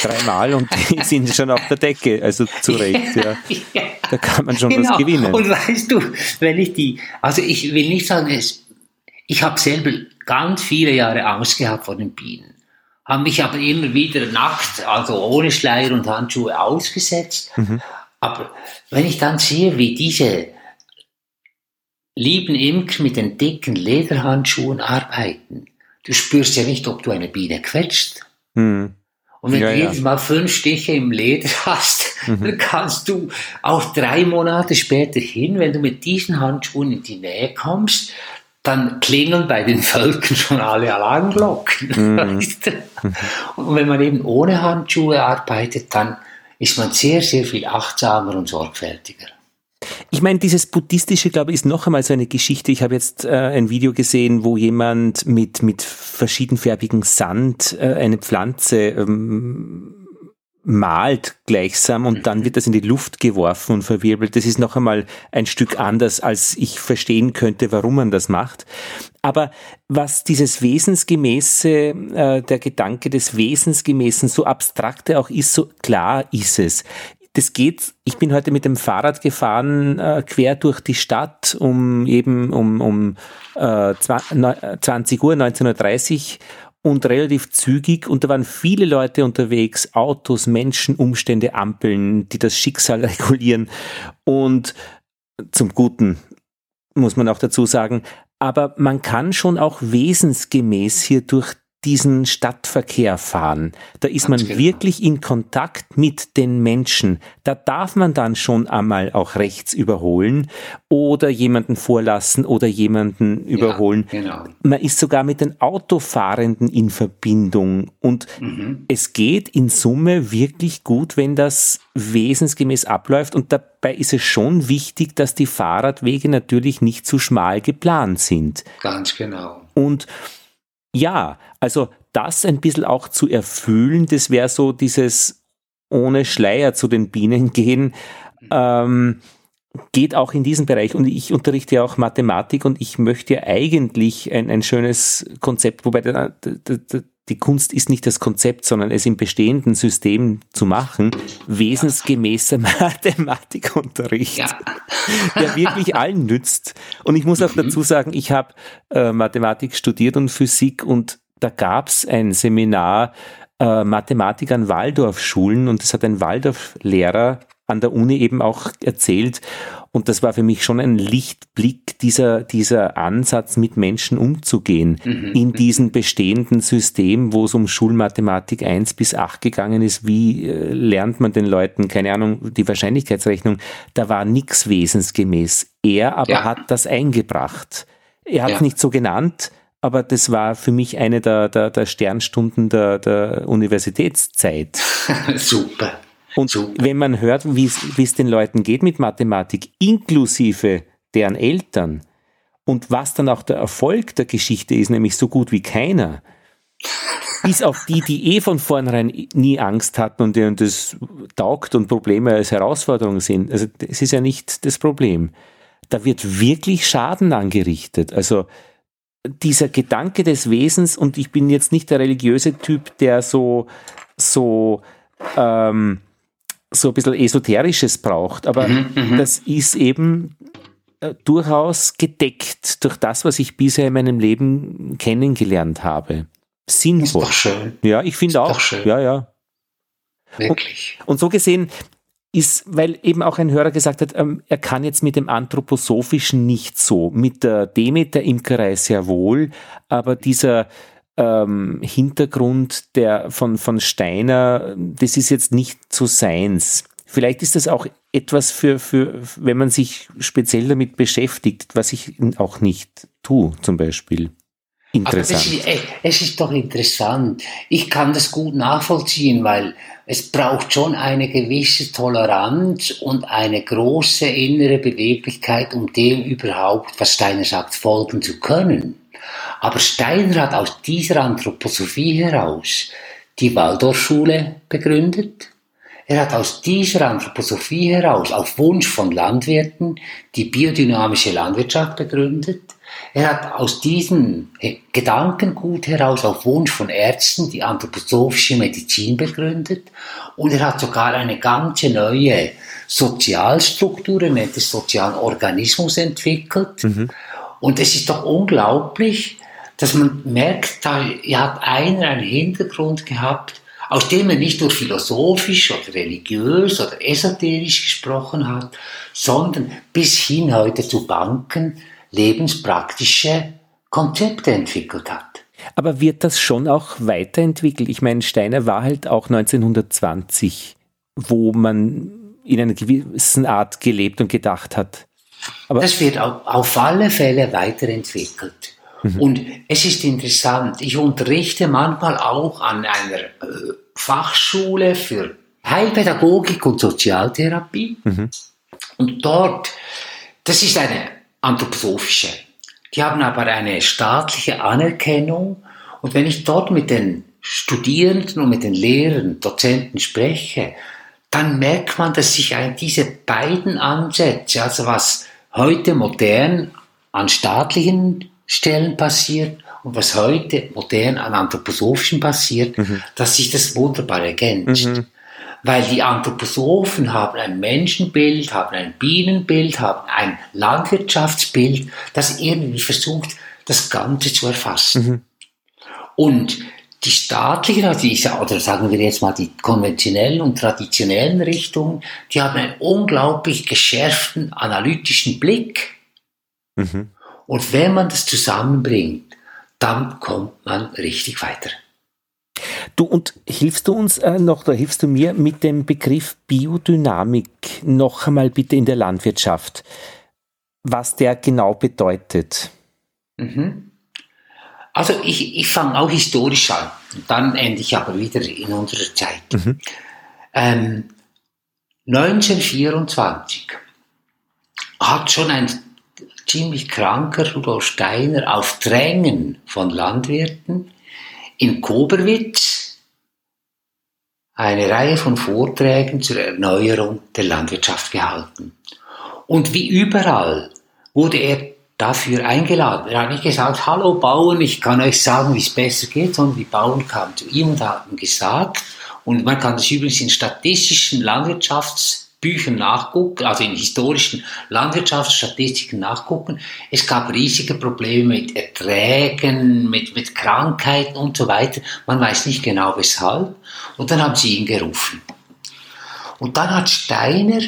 dreimal und die sind schon auf der Decke, also zu Recht, ja. ja. Da kann man schon genau. was gewinnen. Und weißt du, wenn ich die, also ich will nicht sagen, es, ich habe selber ganz viele Jahre Angst gehabt vor den Bienen, habe mich aber immer wieder nackt, also ohne Schleier und Handschuhe ausgesetzt. Mhm. Aber wenn ich dann sehe, wie diese lieben Imker mit den dicken Lederhandschuhen arbeiten. Du spürst ja nicht, ob du eine Biene quetscht. Mhm. Und wenn ja, du jedes Mal fünf Stiche im Leder hast, mhm. dann kannst du auch drei Monate später hin, wenn du mit diesen Handschuhen in die Nähe kommst, dann klingeln bei den Völkern schon alle Alarmglocken. Mhm. Und wenn man eben ohne Handschuhe arbeitet, dann ist man sehr, sehr viel achtsamer und sorgfältiger. Ich meine, dieses buddhistische, glaube ich, ist noch einmal so eine Geschichte. Ich habe jetzt äh, ein Video gesehen, wo jemand mit, mit verschiedenfarbigem Sand äh, eine Pflanze ähm, malt gleichsam und dann wird das in die Luft geworfen und verwirbelt. Das ist noch einmal ein Stück anders, als ich verstehen könnte, warum man das macht. Aber was dieses Wesensgemäße, äh, der Gedanke des Wesensgemäßen, so abstrakte auch ist, so klar ist es das geht, ich bin heute mit dem Fahrrad gefahren, äh, quer durch die Stadt, um eben um, um äh, 20 Uhr, 19.30 Uhr und relativ zügig. Und da waren viele Leute unterwegs, Autos, Menschen, Umstände, Ampeln, die das Schicksal regulieren. Und zum Guten muss man auch dazu sagen, aber man kann schon auch wesensgemäß hier durch diesen Stadtverkehr fahren. Da ist man genau. wirklich in Kontakt mit den Menschen. Da darf man dann schon einmal auch rechts überholen oder jemanden vorlassen oder jemanden überholen. Ja, genau. Man ist sogar mit den Autofahrenden in Verbindung und mhm. es geht in Summe wirklich gut, wenn das wesensgemäß abläuft und dabei ist es schon wichtig, dass die Fahrradwege natürlich nicht zu schmal geplant sind. Ganz genau. Und ja, also das ein bisschen auch zu erfüllen, das wäre so dieses ohne Schleier zu den Bienen gehen, ähm, geht auch in diesen Bereich. Und ich unterrichte ja auch Mathematik und ich möchte ja eigentlich ein, ein schönes Konzept, wobei der, der, der, die Kunst ist nicht das Konzept, sondern es im bestehenden System zu machen, wesensgemäßer Mathematikunterricht, ja. der wirklich allen nützt. Und ich muss auch dazu sagen, ich habe äh, Mathematik studiert und Physik und da gab es ein Seminar äh, Mathematik an Waldorfschulen und das hat ein Waldorflehrer an der Uni eben auch erzählt. Und das war für mich schon ein Lichtblick, dieser, dieser Ansatz, mit Menschen umzugehen mhm. in diesem bestehenden System, wo es um Schulmathematik 1 bis 8 gegangen ist. Wie äh, lernt man den Leuten, keine Ahnung, die Wahrscheinlichkeitsrechnung? Da war nichts wesensgemäß. Er aber ja. hat das eingebracht. Er hat es ja. nicht so genannt, aber das war für mich eine der, der, der Sternstunden der, der Universitätszeit. Super. Und so. wenn man hört, wie es den Leuten geht mit Mathematik, inklusive deren Eltern, und was dann auch der Erfolg der Geschichte ist, nämlich so gut wie keiner, bis auf die, die eh von vornherein nie Angst hatten und denen das taugt und Probleme als Herausforderung sind. Also es ist ja nicht das Problem. Da wird wirklich Schaden angerichtet. Also dieser Gedanke des Wesens, und ich bin jetzt nicht der religiöse Typ, der so, so ähm, so ein bisschen Esoterisches braucht, aber mhm, mhm, das ist eben äh, durchaus gedeckt durch das, was ich bisher in meinem Leben kennengelernt habe. Sinnvoll. Ist doch schön. Ja, ich finde auch. Schön. Ja, ja. Wirklich. Und, und, so gesehen ist, weil eben auch ein Hörer gesagt hat, ähm, er kann jetzt mit dem Anthroposophischen nicht so, mit der Demeter-Imkerei sehr wohl, aber dieser ähm, Hintergrund der, von, von Steiner, das ist jetzt nicht so seins. Vielleicht ist das auch etwas für, für, wenn man sich speziell damit beschäftigt, was ich auch nicht tue, zum Beispiel. Interessant. Aber es ist, es ist doch interessant. Ich kann das gut nachvollziehen, weil es braucht schon eine gewisse Toleranz und eine große innere Beweglichkeit, um dem überhaupt, was Steiner sagt, folgen zu können. Aber Steiner hat aus dieser Anthroposophie heraus die Waldorfschule begründet. Er hat aus dieser Anthroposophie heraus, auf Wunsch von Landwirten, die biodynamische Landwirtschaft begründet. Er hat aus diesem Gedankengut heraus, auf Wunsch von Ärzten, die anthroposophische Medizin begründet. Und er hat sogar eine ganze neue Sozialstruktur, er nennt es sozialen Organismus entwickelt. Mhm. Und es ist doch unglaublich, dass man merkt, da hat einer einen Hintergrund gehabt, aus dem er nicht nur philosophisch oder religiös oder esoterisch gesprochen hat, sondern bis hin heute zu Banken lebenspraktische Konzepte entwickelt hat. Aber wird das schon auch weiterentwickelt? Ich meine, Steiner war halt auch 1920, wo man in einer gewissen Art gelebt und gedacht hat. Aber das wird auf alle Fälle weiterentwickelt. Mhm. Und es ist interessant, ich unterrichte manchmal auch an einer äh, Fachschule für Heilpädagogik und Sozialtherapie. Mhm. Und dort, das ist eine anthroposophische. Die haben aber eine staatliche Anerkennung. Und wenn ich dort mit den Studierenden und mit den Lehrern, Dozenten spreche, dann merkt man, dass sich diese beiden Ansätze, also was heute modern an staatlichen Stellen passiert und was heute modern an Anthroposophischen passiert, mhm. dass sich das wunderbar ergänzt. Mhm. Weil die Anthroposophen haben ein Menschenbild, haben ein Bienenbild, haben ein Landwirtschaftsbild, das irgendwie versucht, das Ganze zu erfassen. Mhm. Und die staatlichen, also die, oder sagen wir jetzt mal die konventionellen und traditionellen Richtungen, die haben einen unglaublich geschärften analytischen Blick. Mhm. Und wenn man das zusammenbringt, dann kommt man richtig weiter. Du und hilfst du uns äh, noch, oder hilfst du mir mit dem Begriff Biodynamik noch einmal bitte in der Landwirtschaft, was der genau bedeutet? Mhm. Also ich, ich fange auch historisch an, dann ende ich aber wieder in unserer Zeit. Mhm. Ähm, 1924 hat schon ein ziemlich kranker Rudolf Steiner auf Drängen von Landwirten in Koberwitz eine Reihe von Vorträgen zur Erneuerung der Landwirtschaft gehalten. Und wie überall wurde er dafür eingeladen. Er hat nicht gesagt, hallo Bauern, ich kann euch sagen, wie es besser geht, sondern die Bauern kamen zu ihm und haben gesagt, und man kann das übrigens in statistischen Landwirtschaftsbüchern nachgucken, also in historischen Landwirtschaftsstatistiken nachgucken. Es gab riesige Probleme mit Erträgen, mit, mit Krankheiten und so weiter. Man weiß nicht genau weshalb. Und dann haben sie ihn gerufen. Und dann hat Steiner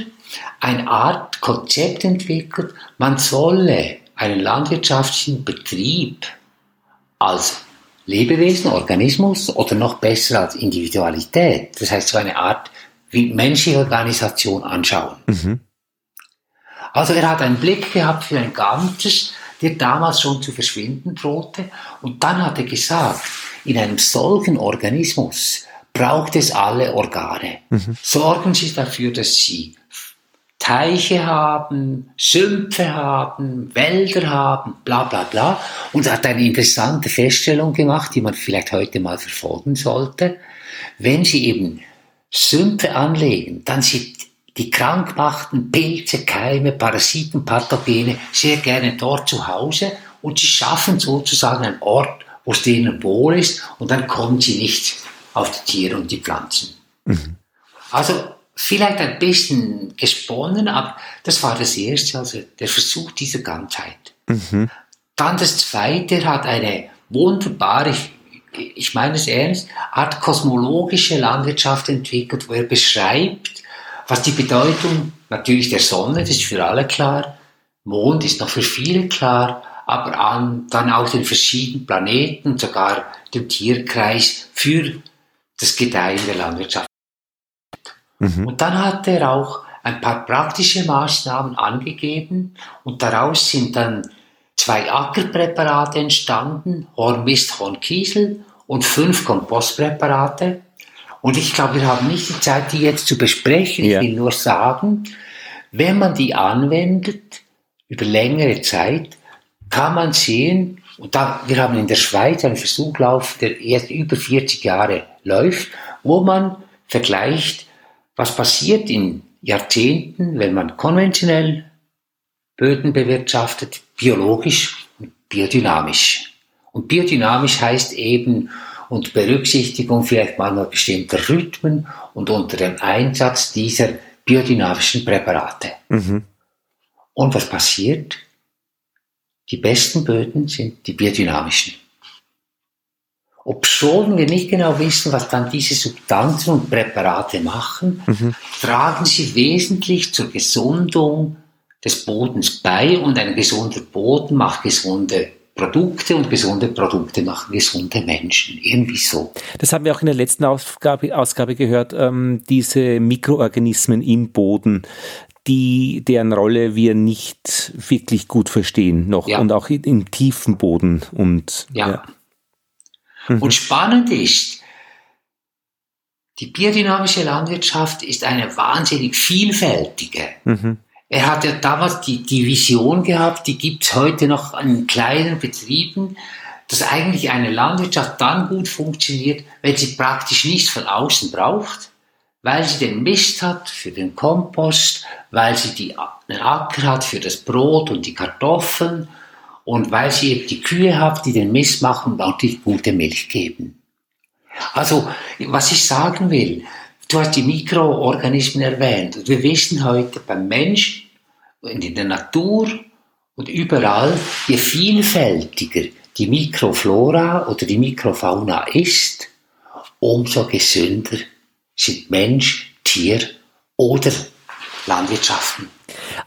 eine Art Konzept entwickelt, man solle einen landwirtschaftlichen Betrieb als Lebewesen, Organismus oder noch besser als Individualität, das heißt so eine Art wie menschliche Organisation anschauen. Mhm. Also er hat einen Blick gehabt für ein Ganzes, der damals schon zu verschwinden drohte. Und dann hat er gesagt, in einem solchen Organismus braucht es alle Organe. Mhm. Sorgen Sie dafür, dass Sie Teiche haben, Sümpfe haben, Wälder haben, bla bla bla. Und hat eine interessante Feststellung gemacht, die man vielleicht heute mal verfolgen sollte. Wenn Sie eben Sümpfe anlegen, dann sind die krankmachten Pilze, Keime, Parasiten, Pathogene sehr gerne dort zu Hause und sie schaffen sozusagen einen Ort, wo es denen wohl ist und dann kommen sie nicht auf die Tiere und die Pflanzen. Mhm. Also vielleicht ein bisschen gesponnen, aber das war das erste, also der Versuch dieser Ganzheit. Mhm. Dann das zweite hat eine wunderbare, ich, ich meine es ernst, Art kosmologische Landwirtschaft entwickelt, wo er beschreibt, was die Bedeutung natürlich der Sonne, das ist für alle klar, Mond ist noch für viele klar, aber an, dann auch den verschiedenen Planeten, sogar dem Tierkreis für das Gedeihen der Landwirtschaft. Mhm. Und dann hat er auch ein paar praktische Maßnahmen angegeben und daraus sind dann zwei Ackerpräparate entstanden, Hornmist, Hornkiesel und fünf Kompostpräparate. Und ich glaube, wir haben nicht die Zeit, die jetzt zu besprechen. Ja. Ich will nur sagen, wenn man die anwendet über längere Zeit, kann man sehen, und da, wir haben in der Schweiz einen Versuchlauf, der jetzt über 40 Jahre läuft, wo man vergleicht, was passiert in Jahrzehnten, wenn man konventionell Böden bewirtschaftet, biologisch und biodynamisch. Und biodynamisch heißt eben unter Berücksichtigung vielleicht manchmal bestimmter Rhythmen und unter dem Einsatz dieser biodynamischen Präparate. Mhm. Und was passiert? Die besten Böden sind die biodynamischen. Obschon wir nicht genau wissen, was dann diese Substanzen und Präparate machen, mhm. tragen sie wesentlich zur Gesundung des Bodens bei und ein gesunder Boden macht gesunde Produkte und gesunde Produkte machen gesunde Menschen. Irgendwie so. Das haben wir auch in der letzten Ausgabe, Ausgabe gehört, ähm, diese Mikroorganismen im Boden, die, deren Rolle wir nicht wirklich gut verstehen noch ja. und auch im tiefen Boden und ja. ja. Mhm. Und spannend ist, die biodynamische Landwirtschaft ist eine wahnsinnig vielfältige. Mhm. Er hat ja damals die, die Vision gehabt, die gibt es heute noch an kleinen Betrieben, dass eigentlich eine Landwirtschaft dann gut funktioniert, wenn sie praktisch nichts von außen braucht, weil sie den Mist hat für den Kompost, weil sie die, den Acker hat für das Brot und die Kartoffeln und weil sie eben die Kühe hat, die den Mist machen und die gute Milch geben. Also, was ich sagen will, du hast die Mikroorganismen erwähnt. Wir wissen heute beim Menschen und in der Natur und überall, je vielfältiger die Mikroflora oder die Mikrofauna ist, umso gesünder sind Mensch, Tier oder Landwirtschaften.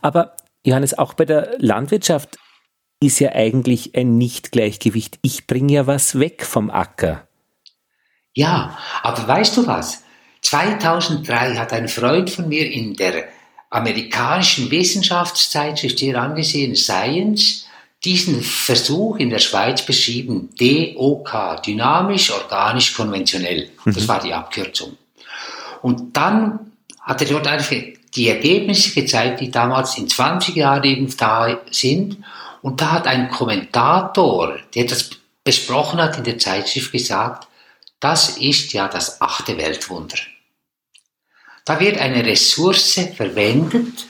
Aber Johannes, auch bei der Landwirtschaft ist ja eigentlich ein Nicht-Gleichgewicht. Ich bringe ja was weg vom Acker. Ja, aber weißt du was? 2003 hat ein Freund von mir in der amerikanischen Wissenschaftszeitschrift hier angesehen, Science, diesen Versuch in der Schweiz beschrieben, DOK, dynamisch, organisch, konventionell. Das mhm. war die Abkürzung. Und dann hat er dort einfach die Ergebnisse gezeigt, die damals in 20 Jahren eben da sind. Und da hat ein Kommentator, der das besprochen hat in der Zeitschrift, gesagt, das ist ja das achte Weltwunder. Da wird eine Ressource verwendet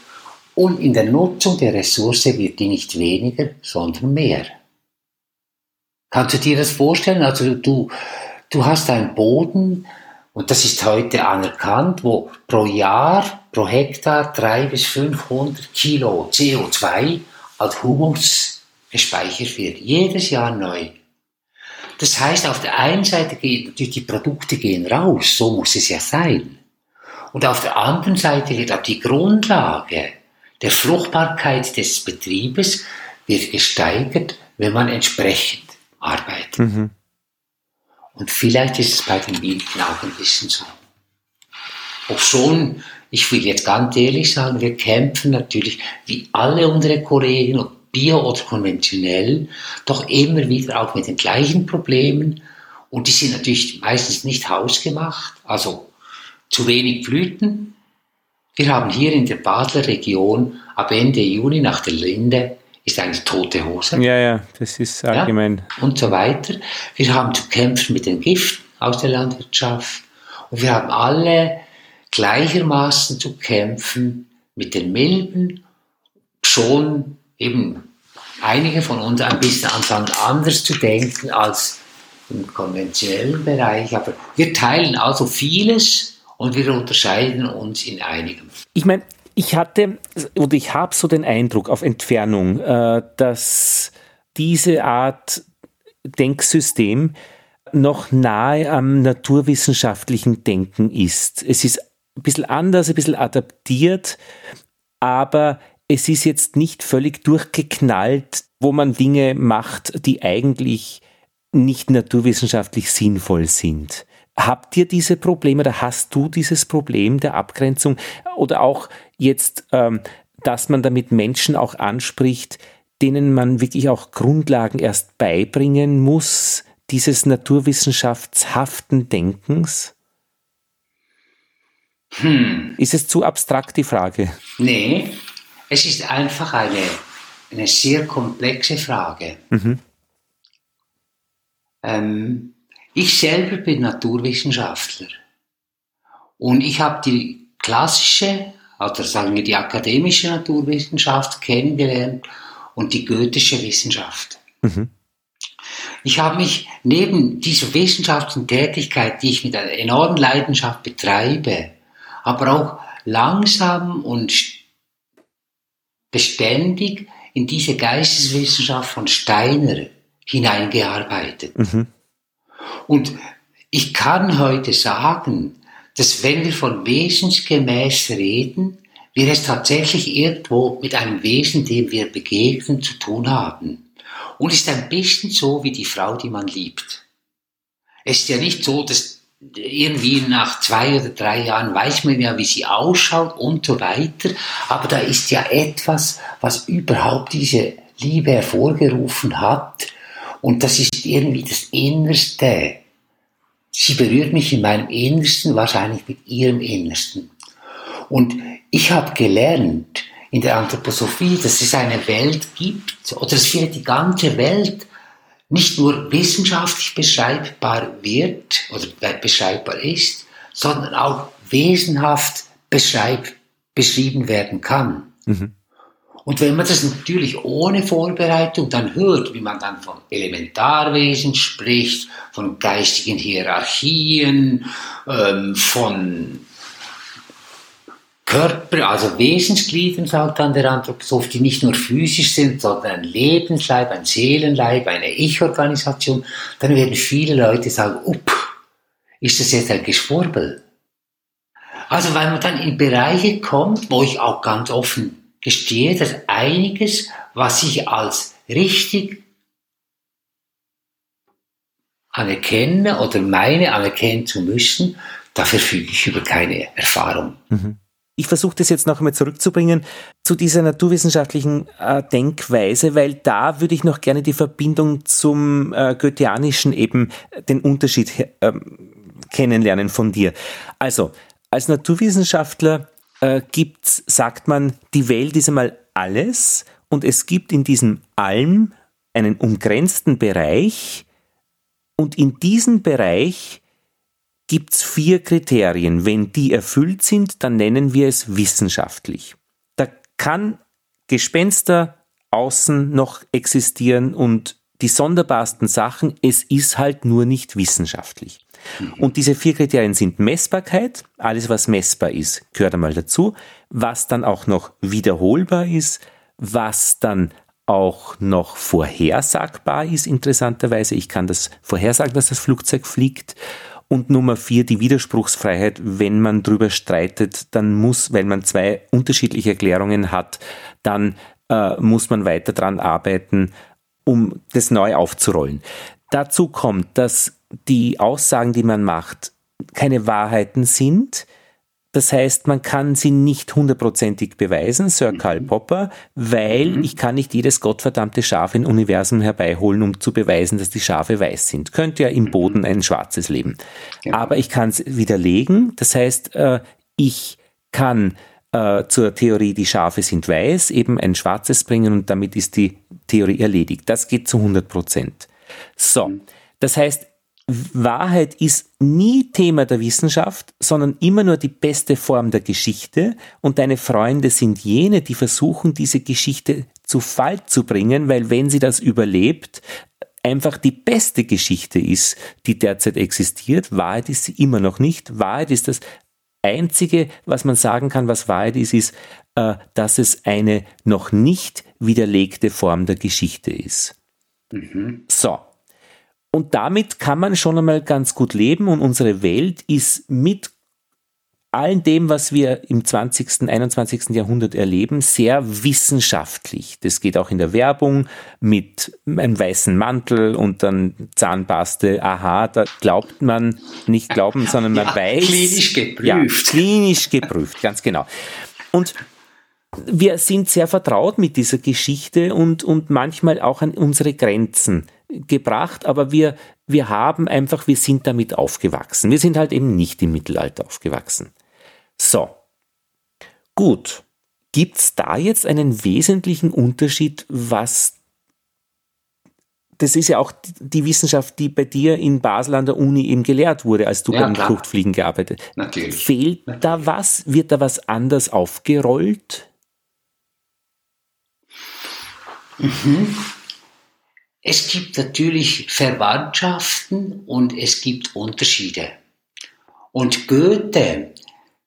und in der Nutzung der Ressource wird die nicht weniger, sondern mehr. Kannst du dir das vorstellen? Also du, du hast einen Boden, und das ist heute anerkannt, wo pro Jahr, pro Hektar 300 bis 500 Kilo CO2 als Humus gespeichert wird. Jedes Jahr neu. Das heißt, auf der einen Seite gehen natürlich die Produkte gehen raus, so muss es ja sein. Und auf der anderen Seite wird auch die Grundlage der Fruchtbarkeit des Betriebes wird gesteigert, wenn man entsprechend arbeitet. Mhm. Und vielleicht ist es bei den Bienen auch ein bisschen so. Ob schon, ich will jetzt ganz ehrlich sagen, wir kämpfen natürlich wie alle unsere Kollegen, ob bio oder konventionell, doch immer wieder auch mit den gleichen Problemen. Und die sind natürlich meistens nicht hausgemacht, also zu wenig Blüten. Wir haben hier in der Basler Region ab Ende Juni nach der Linde ist eine tote Hose. Ja, ja, das ist allgemein. Ja, und so weiter. Wir haben zu kämpfen mit den Giften aus der Landwirtschaft. Und wir haben alle gleichermaßen zu kämpfen mit den Milben. Schon eben einige von uns ein bisschen anfangen anders zu denken als im konventionellen Bereich. Aber wir teilen also vieles und wir unterscheiden uns in einigem. Ich meine, ich hatte oder ich habe so den Eindruck auf Entfernung, äh, dass diese Art Denksystem noch nahe am naturwissenschaftlichen Denken ist. Es ist ein bisschen anders, ein bisschen adaptiert, aber es ist jetzt nicht völlig durchgeknallt, wo man Dinge macht, die eigentlich nicht naturwissenschaftlich sinnvoll sind. Habt ihr diese Probleme oder hast du dieses Problem der Abgrenzung oder auch jetzt, ähm, dass man damit Menschen auch anspricht, denen man wirklich auch Grundlagen erst beibringen muss, dieses naturwissenschaftshaften Denkens? Hm. Ist es zu abstrakt, die Frage? Nee, es ist einfach eine, eine sehr komplexe Frage. Mhm. Ähm, ich selber bin Naturwissenschaftler und ich habe die klassische oder sagen wir die akademische Naturwissenschaft kennengelernt und die goethische Wissenschaft. Mhm. Ich habe mich neben dieser wissenschaftlichen Tätigkeit, die ich mit einer enormen Leidenschaft betreibe, aber auch langsam und beständig in diese Geisteswissenschaft von Steiner hineingearbeitet. Mhm. Und ich kann heute sagen, dass wenn wir von wesensgemäß reden, wir es tatsächlich irgendwo mit einem Wesen, dem wir begegnen, zu tun haben. Und es ist ein bisschen so wie die Frau, die man liebt. Es ist ja nicht so, dass irgendwie nach zwei oder drei Jahren weiß man ja, wie sie ausschaut und so weiter. Aber da ist ja etwas, was überhaupt diese Liebe hervorgerufen hat. Und das ist irgendwie das Innerste Sie berührt mich in meinem Innersten, wahrscheinlich mit ihrem Innersten. Und ich habe gelernt in der Anthroposophie, dass es eine Welt gibt oder dass vielleicht die ganze Welt nicht nur wissenschaftlich beschreibbar wird oder beschreibbar ist, sondern auch wesenhaft beschreib, beschrieben werden kann. Mhm. Und wenn man das natürlich ohne Vorbereitung dann hört, wie man dann von Elementarwesen spricht, von geistigen Hierarchien, ähm, von Körper, also Wesensgliedern, sagt dann der Anthroposoph, die nicht nur physisch sind, sondern ein Lebensleib, ein Seelenleib, eine Ich-Organisation, dann werden viele Leute sagen, up, ist das jetzt ein Geschwurbel? Also weil man dann in Bereiche kommt, wo ich auch ganz offen gestehe, dass einiges, was ich als richtig anerkenne oder meine anerkennen zu müssen, da verfüge ich über keine Erfahrung. Mhm. Ich versuche das jetzt noch einmal zurückzubringen zu dieser naturwissenschaftlichen äh, Denkweise, weil da würde ich noch gerne die Verbindung zum äh, Goetheanischen eben äh, den Unterschied äh, kennenlernen von dir. Also, als Naturwissenschaftler äh, gibt's, sagt man, die Welt ist einmal alles und es gibt in diesem Allem einen umgrenzten Bereich und in diesem Bereich gibt es vier Kriterien. Wenn die erfüllt sind, dann nennen wir es wissenschaftlich. Da kann Gespenster außen noch existieren und die sonderbarsten Sachen, es ist halt nur nicht wissenschaftlich. Mhm. Und diese vier Kriterien sind Messbarkeit, alles was messbar ist, gehört einmal dazu, was dann auch noch wiederholbar ist, was dann auch noch vorhersagbar ist, interessanterweise. Ich kann das vorhersagen, dass das Flugzeug fliegt und Nummer vier, die Widerspruchsfreiheit. Wenn man drüber streitet, dann muss, weil man zwei unterschiedliche Erklärungen hat, dann äh, muss man weiter dran arbeiten, um das neu aufzurollen. Dazu kommt, dass die Aussagen, die man macht, keine Wahrheiten sind, das heißt, man kann sie nicht hundertprozentig beweisen, Sir mhm. Karl Popper, weil mhm. ich kann nicht jedes gottverdammte Schaf im Universum herbeiholen, um zu beweisen, dass die Schafe weiß sind. Könnte ja im mhm. Boden ein schwarzes leben. Ja. Aber ich kann es widerlegen. Das heißt, äh, ich kann äh, zur Theorie, die Schafe sind weiß, eben ein schwarzes bringen und damit ist die Theorie erledigt. Das geht zu 100 Prozent. So. Das heißt, Wahrheit ist nie Thema der Wissenschaft, sondern immer nur die beste Form der Geschichte und deine Freunde sind jene, die versuchen, diese Geschichte zu Fall zu bringen, weil wenn sie das überlebt, einfach die beste Geschichte ist, die derzeit existiert. Wahrheit ist sie immer noch nicht. Wahrheit ist das Einzige, was man sagen kann, was Wahrheit ist, ist, äh, dass es eine noch nicht widerlegte Form der Geschichte ist. Mhm. So, und damit kann man schon einmal ganz gut leben und unsere Welt ist mit all dem, was wir im 20., 21. Jahrhundert erleben, sehr wissenschaftlich. Das geht auch in der Werbung mit einem weißen Mantel und dann Zahnpaste. Aha, da glaubt man nicht glauben, sondern man ja, weiß. Klinisch geprüft. Ja, klinisch geprüft, ganz genau. Und wir sind sehr vertraut mit dieser Geschichte und, und manchmal auch an unsere Grenzen gebracht, aber wir, wir haben einfach, wir sind damit aufgewachsen. Wir sind halt eben nicht im Mittelalter aufgewachsen. So. Gut. Gibt es da jetzt einen wesentlichen Unterschied, was das ist ja auch die Wissenschaft, die bei dir in Basel an der Uni eben gelehrt wurde, als du ja, beim klar. Fruchtfliegen gearbeitet. Natürlich. Fehlt Natürlich. da was? Wird da was anders aufgerollt? Mhm. Es gibt natürlich Verwandtschaften und es gibt Unterschiede. Und Goethe,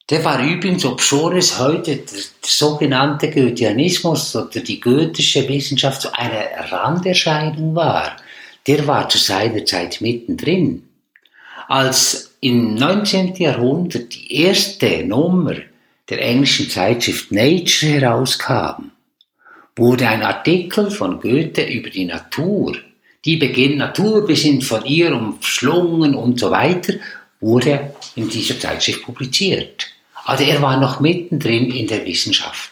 der war übrigens, ob schon es heute der, der sogenannte Goetheanismus oder die goethische Wissenschaft so eine Randerscheinung war, der war zu seiner Zeit mittendrin. Als im 19. Jahrhundert die erste Nummer der englischen Zeitschrift Nature herauskam, wurde ein Artikel von Goethe über die Natur, die beginnt Natur, wir sind von ihr umschlungen und so weiter, wurde in dieser Zeitschrift publiziert. Also er war noch mittendrin in der Wissenschaft.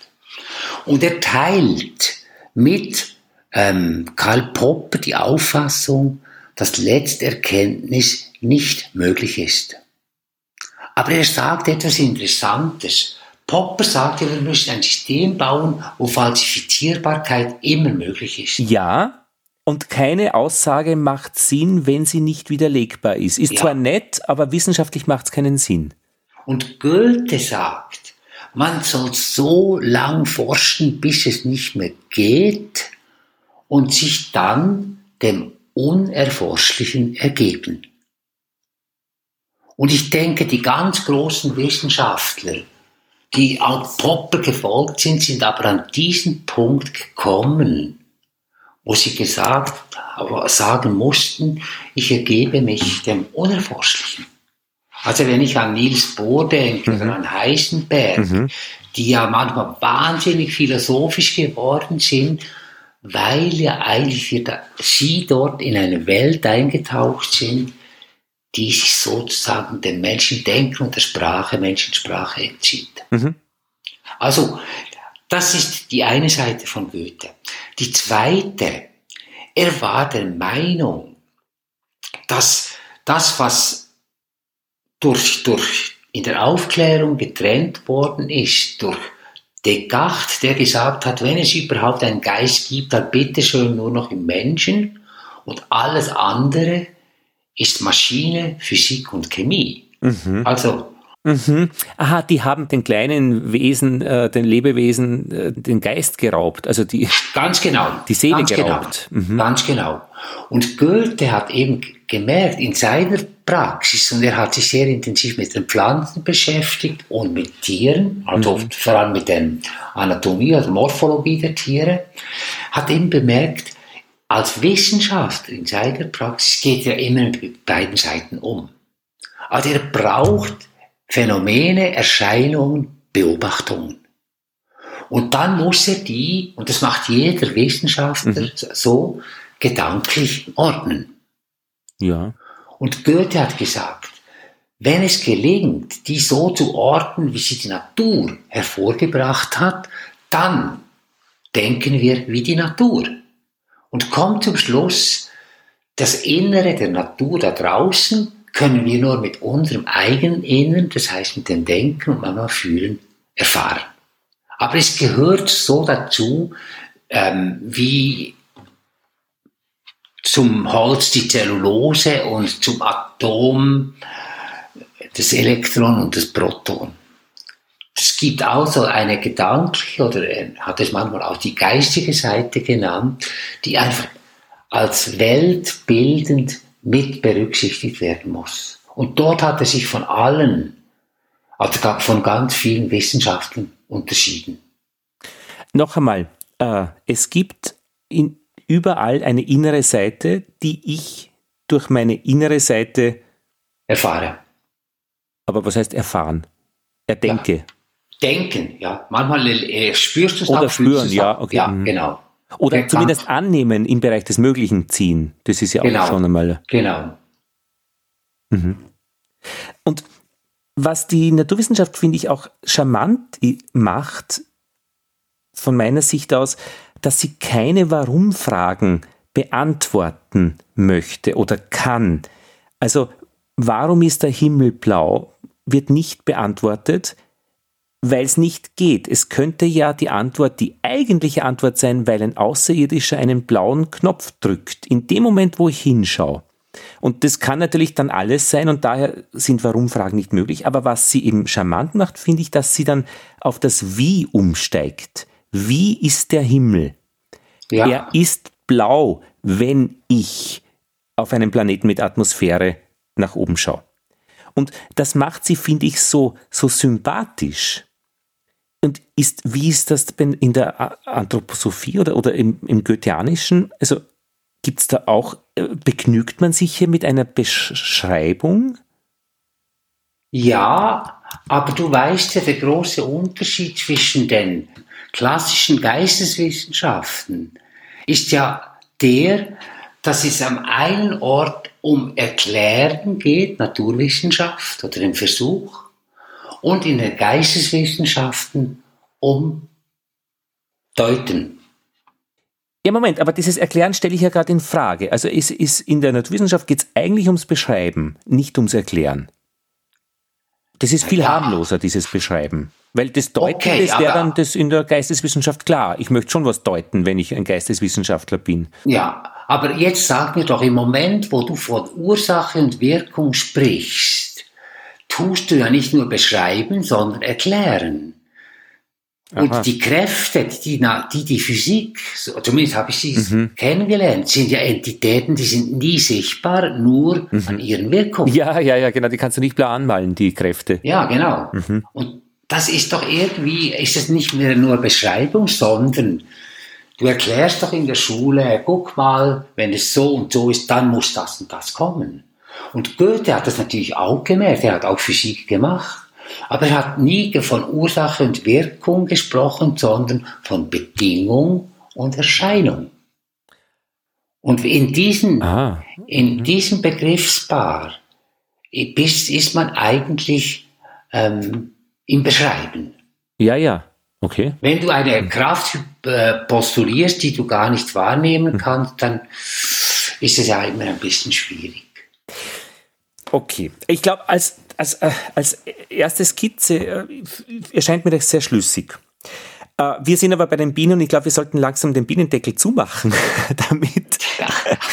Und er teilt mit ähm, Karl Popper die Auffassung, dass Letzterkenntnis nicht möglich ist. Aber er sagt etwas Interessantes. Popper sagte, wir müssen ein System bauen, wo Falsifizierbarkeit immer möglich ist. Ja, und keine Aussage macht Sinn, wenn sie nicht widerlegbar ist. Ist ja. zwar nett, aber wissenschaftlich macht es keinen Sinn. Und Goethe sagt, man soll so lang forschen, bis es nicht mehr geht und sich dann dem Unerforschlichen ergeben. Und ich denke, die ganz großen Wissenschaftler, die auch Popper gefolgt sind, sind aber an diesen Punkt gekommen, wo sie gesagt, sagen mussten, ich ergebe mich dem Unerforschlichen. Also wenn ich an Niels Bohr denke mhm. oder an Heisenberg, mhm. die ja manchmal wahnsinnig philosophisch geworden sind, weil ja eigentlich sie dort in eine Welt eingetaucht sind, die sich sozusagen dem Menschendenken und der Sprache, Menschensprache entzieht. Mhm. Also, das ist die eine Seite von Goethe. Die zweite, er war der Meinung, dass das, was durch, durch in der Aufklärung getrennt worden ist, durch Descartes, der gesagt hat, wenn es überhaupt einen Geist gibt, dann bitte schön nur noch im Menschen und alles andere ist Maschine, Physik und Chemie. Mhm. Also Mhm. Aha, die haben den kleinen Wesen, äh, den Lebewesen, äh, den Geist geraubt, also die ganz genau, die Seele ganz genau. geraubt. Genau, mhm. Ganz genau. Und Goethe hat eben gemerkt in seiner Praxis und er hat sich sehr intensiv mit den Pflanzen beschäftigt und mit Tieren, also mhm. vor allem mit der Anatomie oder Morphologie der Tiere, hat eben bemerkt, als Wissenschaftler in seiner Praxis geht er immer mit beiden Seiten um. Also er braucht Phänomene, Erscheinungen, Beobachtungen. Und dann muss er die, und das macht jeder Wissenschaftler mhm. so, gedanklich ordnen. Ja. Und Goethe hat gesagt, wenn es gelingt, die so zu ordnen, wie sie die Natur hervorgebracht hat, dann denken wir wie die Natur und kommen zum Schluss, das Innere der Natur da draußen können wir nur mit unserem eigenen Inneren, das heißt mit dem Denken und manchmal Fühlen, erfahren. Aber es gehört so dazu, ähm, wie zum Holz die Zellulose und zum Atom das Elektron und das Proton. Es gibt also eine gedankliche oder er hat es manchmal auch die geistige Seite genannt, die einfach als weltbildend mit berücksichtigt werden muss. Und dort hat er sich von allen, also von ganz vielen Wissenschaften unterschieden. Noch einmal, äh, es gibt in, überall eine innere Seite, die ich durch meine innere Seite erfahre. Aber was heißt erfahren? Erdenke. Ja. Denken, ja. Manchmal äh, spürst du es Oder auch, spüren, ja, okay. Ja, mhm. genau. Oder Der zumindest Kampf. annehmen im Bereich des Möglichen ziehen. Das ist ja genau. auch schon einmal. Genau. Mhm. Und was die Naturwissenschaft, finde ich, auch charmant macht, von meiner Sicht aus, dass sie keine Warum-Fragen beantworten möchte oder kann. Also, warum ist der Himmel blau, wird nicht beantwortet, weil es nicht geht. Es könnte ja die Antwort, die eigentliche Antwort sein, weil ein Außerirdischer einen blauen Knopf drückt. In dem Moment, wo ich hinschaue. Und das kann natürlich dann alles sein und daher sind Warum-Fragen nicht möglich. Aber was sie eben charmant macht, finde ich, dass sie dann auf das Wie umsteigt. Wie ist der Himmel? Ja. Er ist blau, wenn ich auf einem Planeten mit Atmosphäre nach oben schaue. Und das macht sie, finde ich, so, so sympathisch. Und ist, wie ist das in der Anthroposophie oder, oder im, im Goetheanischen? Also gibt es da auch, äh, begnügt man sich hier mit einer Beschreibung? Ja, aber du weißt ja, der große Unterschied zwischen den klassischen Geisteswissenschaften ist ja der, dass es am einen Ort um Erklären geht, Naturwissenschaft oder den Versuch, und in den Geisteswissenschaften um Deuten. Ja, Moment, aber dieses Erklären stelle ich ja gerade in Frage. Also ist, ist in der Naturwissenschaft geht es eigentlich ums Beschreiben, nicht ums Erklären. Das ist viel ja. harmloser, dieses Beschreiben. Weil das Deuten, okay, das wäre dann das in der Geisteswissenschaft klar. Ich möchte schon was deuten, wenn ich ein Geisteswissenschaftler bin. Ja, aber jetzt sag mir doch im Moment, wo du von Ursache und Wirkung sprichst, tust du ja nicht nur beschreiben, sondern erklären. Aha. Und die Kräfte, die, die die Physik, zumindest habe ich sie mhm. kennengelernt, sind ja Entitäten, die sind nie sichtbar, nur mhm. an ihren Wirkungen. Ja, ja, ja, genau, die kannst du nicht klar anmalen, die Kräfte. Ja, genau. Mhm. Und das ist doch irgendwie, ist es nicht mehr nur Beschreibung, sondern du erklärst doch in der Schule, guck mal, wenn es so und so ist, dann muss das und das kommen. Und Goethe hat das natürlich auch gemerkt, er hat auch Physik gemacht. Aber er hat nie von Ursache und Wirkung gesprochen, sondern von Bedingung und Erscheinung. Und in, diesen, ah. in mhm. diesem Begriffspaar ist, ist man eigentlich ähm, im Beschreiben. Ja, ja. Okay. Wenn du eine Kraft äh, postulierst, die du gar nicht wahrnehmen mhm. kannst, dann ist es ja immer ein bisschen schwierig. Okay. Ich glaube, als, als, äh, als erste Skizze äh, erscheint mir das sehr schlüssig. Äh, wir sind aber bei den Bienen und ich glaube, wir sollten langsam den Bienendeckel zumachen, damit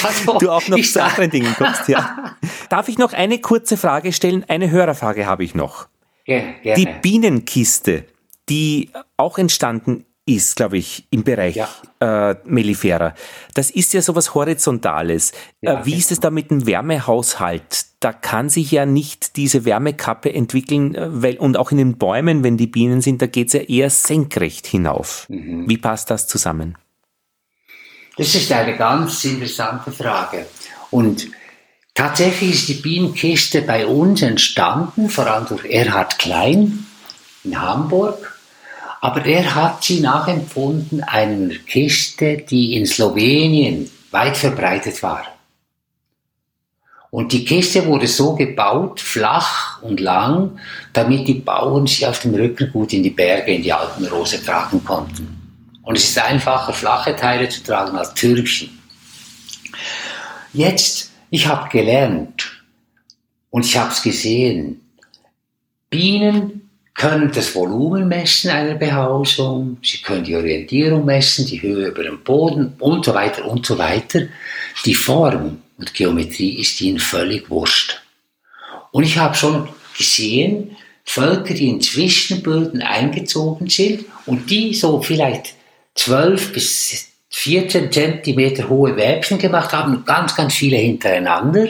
also, du auch noch zu anderen Dingen kommst. Ja. Darf ich noch eine kurze Frage stellen? Eine Hörerfrage habe ich noch. Ja, Die Bienenkiste, die auch entstanden ist, glaube ich, im Bereich ja. äh, Mellifera. Das ist ja sowas Horizontales. Ja, äh, wie ist es da mit dem Wärmehaushalt? Da kann sich ja nicht diese Wärmekappe entwickeln, äh, weil, und auch in den Bäumen, wenn die Bienen sind, da geht es ja eher senkrecht hinauf. Mhm. Wie passt das zusammen? Das ist eine ganz interessante Frage. Und tatsächlich ist die Bienenkiste bei uns entstanden, vor allem durch Erhard Klein in Hamburg aber er hat sie nachempfunden einer Kiste, die in Slowenien weit verbreitet war. Und die Kiste wurde so gebaut, flach und lang, damit die Bauern sie auf dem Rücken gut in die Berge, in die Alpenrose tragen konnten. Und es ist einfacher, flache Teile zu tragen als Türbchen. Jetzt, ich habe gelernt und ich habe es gesehen, Bienen können das Volumen messen einer Behausung, sie können die Orientierung messen, die Höhe über dem Boden und so weiter und so weiter. Die Form und Geometrie ist ihnen völlig wurscht. Und ich habe schon gesehen, Völker, die in Zwischenböden eingezogen sind und die so vielleicht 12 bis 14 Zentimeter hohe Wäbchen gemacht haben, ganz, ganz viele hintereinander.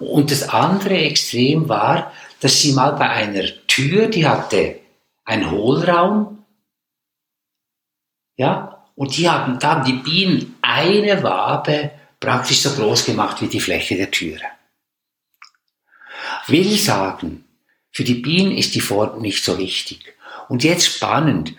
Und das andere Extrem war, dass sie mal bei einer Tür, die hatte einen Hohlraum, ja, und die haben dann die Bienen eine Wabe praktisch so groß gemacht wie die Fläche der Türe. Will sagen, für die Bienen ist die Form nicht so wichtig. Und jetzt spannend.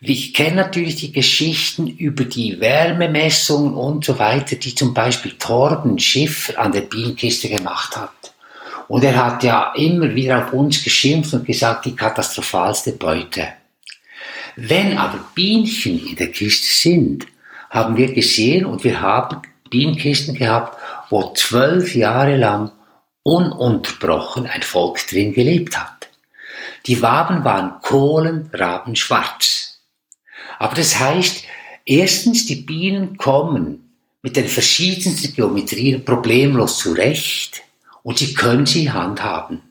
Ich kenne natürlich die Geschichten über die Wärmemessungen und so weiter, die zum Beispiel Torben Schiffer an der Bienenkiste gemacht hat. Und er hat ja immer wieder auf uns geschimpft und gesagt, die katastrophalste Beute. Wenn aber Bienchen in der Kiste sind, haben wir gesehen und wir haben Bienenkisten gehabt, wo zwölf Jahre lang ununterbrochen ein Volk drin gelebt hat. Die Waben waren kohlenrabenschwarz. Aber das heißt, erstens, die Bienen kommen mit den verschiedensten Geometrien problemlos zurecht und sie können sie handhaben.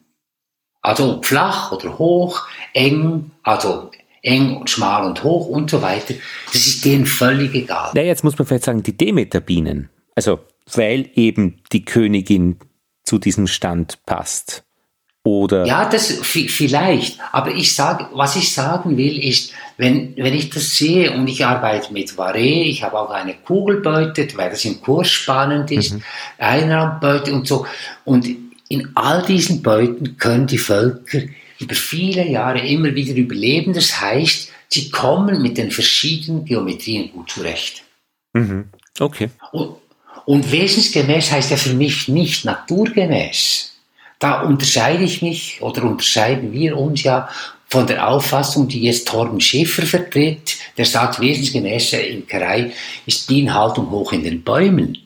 Also flach oder hoch, eng, also eng und schmal und hoch und so weiter. Das ist denen völlig egal. Na, jetzt muss man vielleicht sagen, die Demeterbienen. Also, weil eben die Königin zu diesem Stand passt. Oder? Ja, das vielleicht. Aber ich sage, was ich sagen will, ist, wenn, wenn ich das sehe und ich arbeite mit Varé, ich habe auch eine Kugelbeute, weil das im Kurs spannend ist, mhm. Einraumbeute und so. Und in all diesen Beuten können die Völker über viele Jahre immer wieder überleben. Das heißt, sie kommen mit den verschiedenen Geometrien gut zurecht. Mhm. Okay. Und, und wesensgemäß heißt ja für mich nicht naturgemäß. Da unterscheide ich mich oder unterscheiden wir uns ja von der Auffassung, die jetzt Torben Schäfer vertritt, der sagt, wesensgemäße Imkerei ist Bienenhaltung hoch in den Bäumen.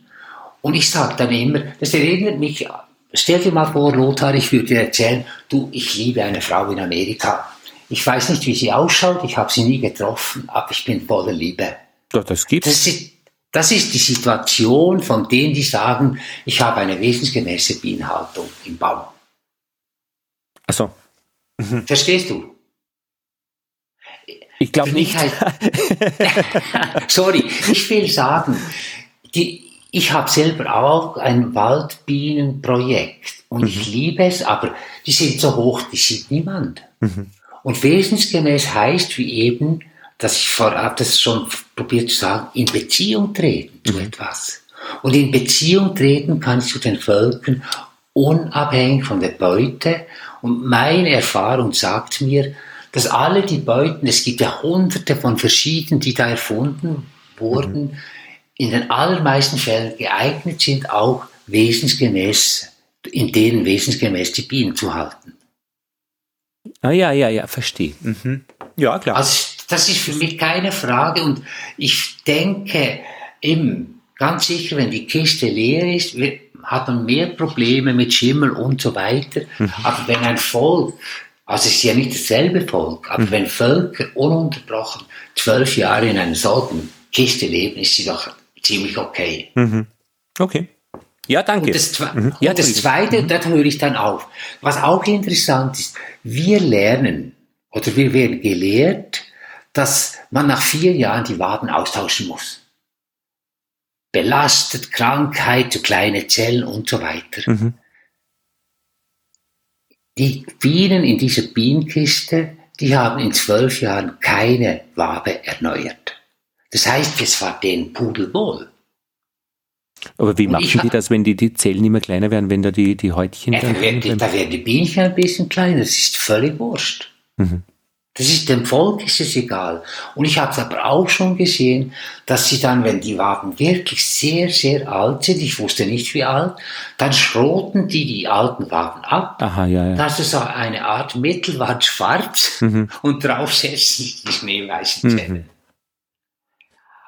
Und ich sage dann immer, das erinnert mich, stell dir mal vor, Lothar, ich würde dir erzählen, du, ich liebe eine Frau in Amerika. Ich weiß nicht, wie sie ausschaut, ich habe sie nie getroffen, aber ich bin voller Liebe. Doch, das gibt's. Das ist, das ist die Situation von denen, die sagen, ich habe eine wesensgemäße Bienenhaltung im Baum. Achso. Mhm. Verstehst du? Ich glaube nicht. Halt, sorry, ich will sagen, die, ich habe selber auch ein Waldbienenprojekt und mhm. ich liebe es, aber die sind so hoch, die sieht niemand. Mhm. Und wesensgemäß heißt, wie eben, dass ich vorab das schon probiert zu sagen, in Beziehung treten zu mhm. etwas. Und in Beziehung treten kann ich zu den Völkern unabhängig von der Beute. Und meine Erfahrung sagt mir, dass alle die Beuten, es gibt ja hunderte von verschiedenen, die da erfunden wurden, mhm. in den allermeisten Fällen geeignet sind, auch wesensgemäß, in denen wesensgemäß die Bienen zu halten. Ah ja, ja, ja, verstehe. Mhm. Ja, klar. Also das ist für mich keine Frage und ich denke, eben, ganz sicher, wenn die Kiste leer ist, hat man mehr Probleme mit Schimmel und so weiter. Mhm. Aber wenn ein Volk, also es ist ja nicht dasselbe Volk, aber mhm. wenn Völker ununterbrochen zwölf Jahre in einer solchen Kiste leben, ist sie doch ziemlich okay. Mhm. Okay. Ja, danke. Und das, mhm. ja, das Zweite, mhm. da höre ich dann auf. Was auch interessant ist, wir lernen oder wir werden gelehrt, dass man nach vier Jahren die Waden austauschen muss. Belastet, Krankheit, zu kleine Zellen und so weiter. Mhm. Die Bienen in dieser Bienenkiste, die haben in zwölf Jahren keine Wabe erneuert. Das heißt, es war den pudelwohl. Aber wie machen die das, wenn die, die Zellen immer kleiner werden, wenn da die, die Häutchen... Ja, da, werden die, da werden die Bienchen ein bisschen kleiner, das ist völlig wurscht. Mhm. Das ist dem Volk ist es egal. Und ich habe es aber auch schon gesehen, dass sie dann, wenn die Wagen wirklich sehr, sehr alt sind, ich wusste nicht wie alt, dann schroten die die alten Wagen ab. Aha, ja, ja. Das ist so eine Art Mittelwand schwarz mhm. und draufsetzen die schneeweißen Zähne. Mhm.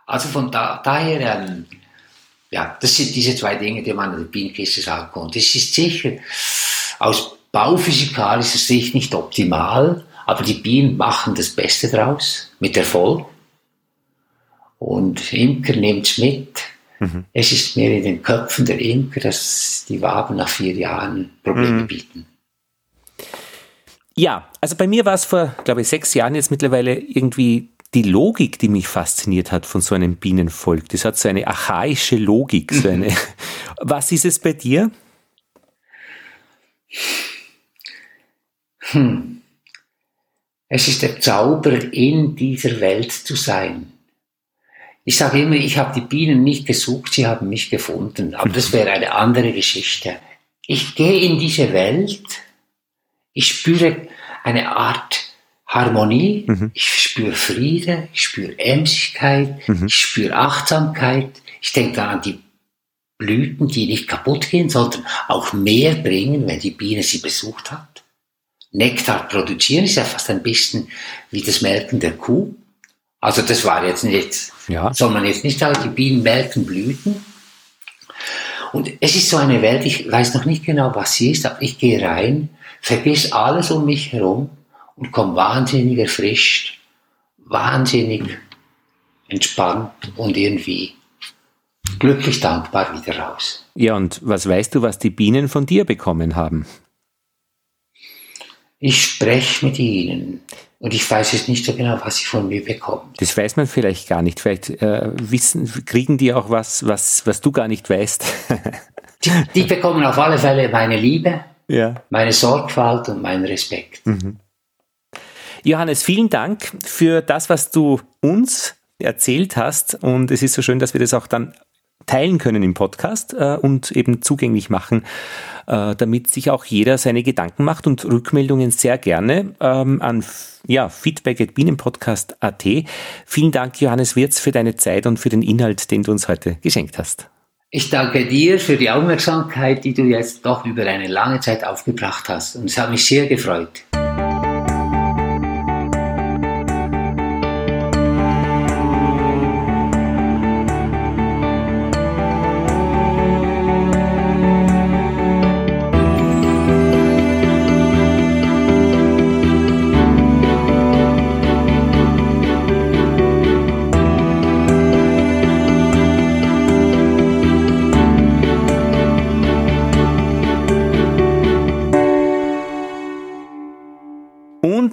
Also von da, daher, ähm, ja, das sind diese zwei Dinge, die man an der Bienenkiste sagen konnte. Es ist sicher aus bauphysikalischer Sicht nicht optimal, aber die Bienen machen das Beste draus, mit Erfolg. Und Imker nimmt es mit. Mhm. Es ist mehr in den Köpfen der Imker, dass die Waben nach vier Jahren Probleme mhm. bieten. Ja, also bei mir war es vor, glaube ich, sechs Jahren jetzt mittlerweile irgendwie die Logik, die mich fasziniert hat von so einem Bienenvolk. Das hat so eine archaische Logik. So eine Was ist es bei dir? Hm. Es ist der Zauber, in dieser Welt zu sein. Ich sage immer, ich habe die Bienen nicht gesucht, sie haben mich gefunden. Aber das wäre eine andere Geschichte. Ich gehe in diese Welt, ich spüre eine Art Harmonie, mhm. ich spüre Friede, ich spüre Emsigkeit, mhm. ich spüre Achtsamkeit. Ich denke dann an die Blüten, die nicht kaputt gehen, sondern auch mehr bringen, wenn die Biene sie besucht hat. Nektar produzieren ist ja fast ein bisschen wie das Melken der Kuh. Also das war jetzt nicht, ja. soll man jetzt nicht sagen, die Bienen melken Blüten. Und es ist so eine Welt, ich weiß noch nicht genau, was sie ist, aber ich gehe rein, vergiss alles um mich herum und komme wahnsinnig erfrischt, wahnsinnig entspannt und irgendwie glücklich dankbar wieder raus. Ja, und was weißt du, was die Bienen von dir bekommen haben? Ich spreche mit ihnen und ich weiß jetzt nicht so genau, was sie von mir bekommen. Das weiß man vielleicht gar nicht. Vielleicht äh, wissen, kriegen die auch was, was, was du gar nicht weißt. die, die, bekommen auf alle Fälle meine Liebe, ja. meine Sorgfalt und meinen Respekt. Mhm. Johannes, vielen Dank für das, was du uns erzählt hast. Und es ist so schön, dass wir das auch dann teilen können im Podcast äh, und eben zugänglich machen, äh, damit sich auch jeder seine Gedanken macht und Rückmeldungen sehr gerne ähm, an ja, bienenpodcast.at. Vielen Dank, Johannes Wirz, für deine Zeit und für den Inhalt, den du uns heute geschenkt hast. Ich danke dir für die Aufmerksamkeit, die du jetzt doch über eine lange Zeit aufgebracht hast. Und es hat mich sehr gefreut.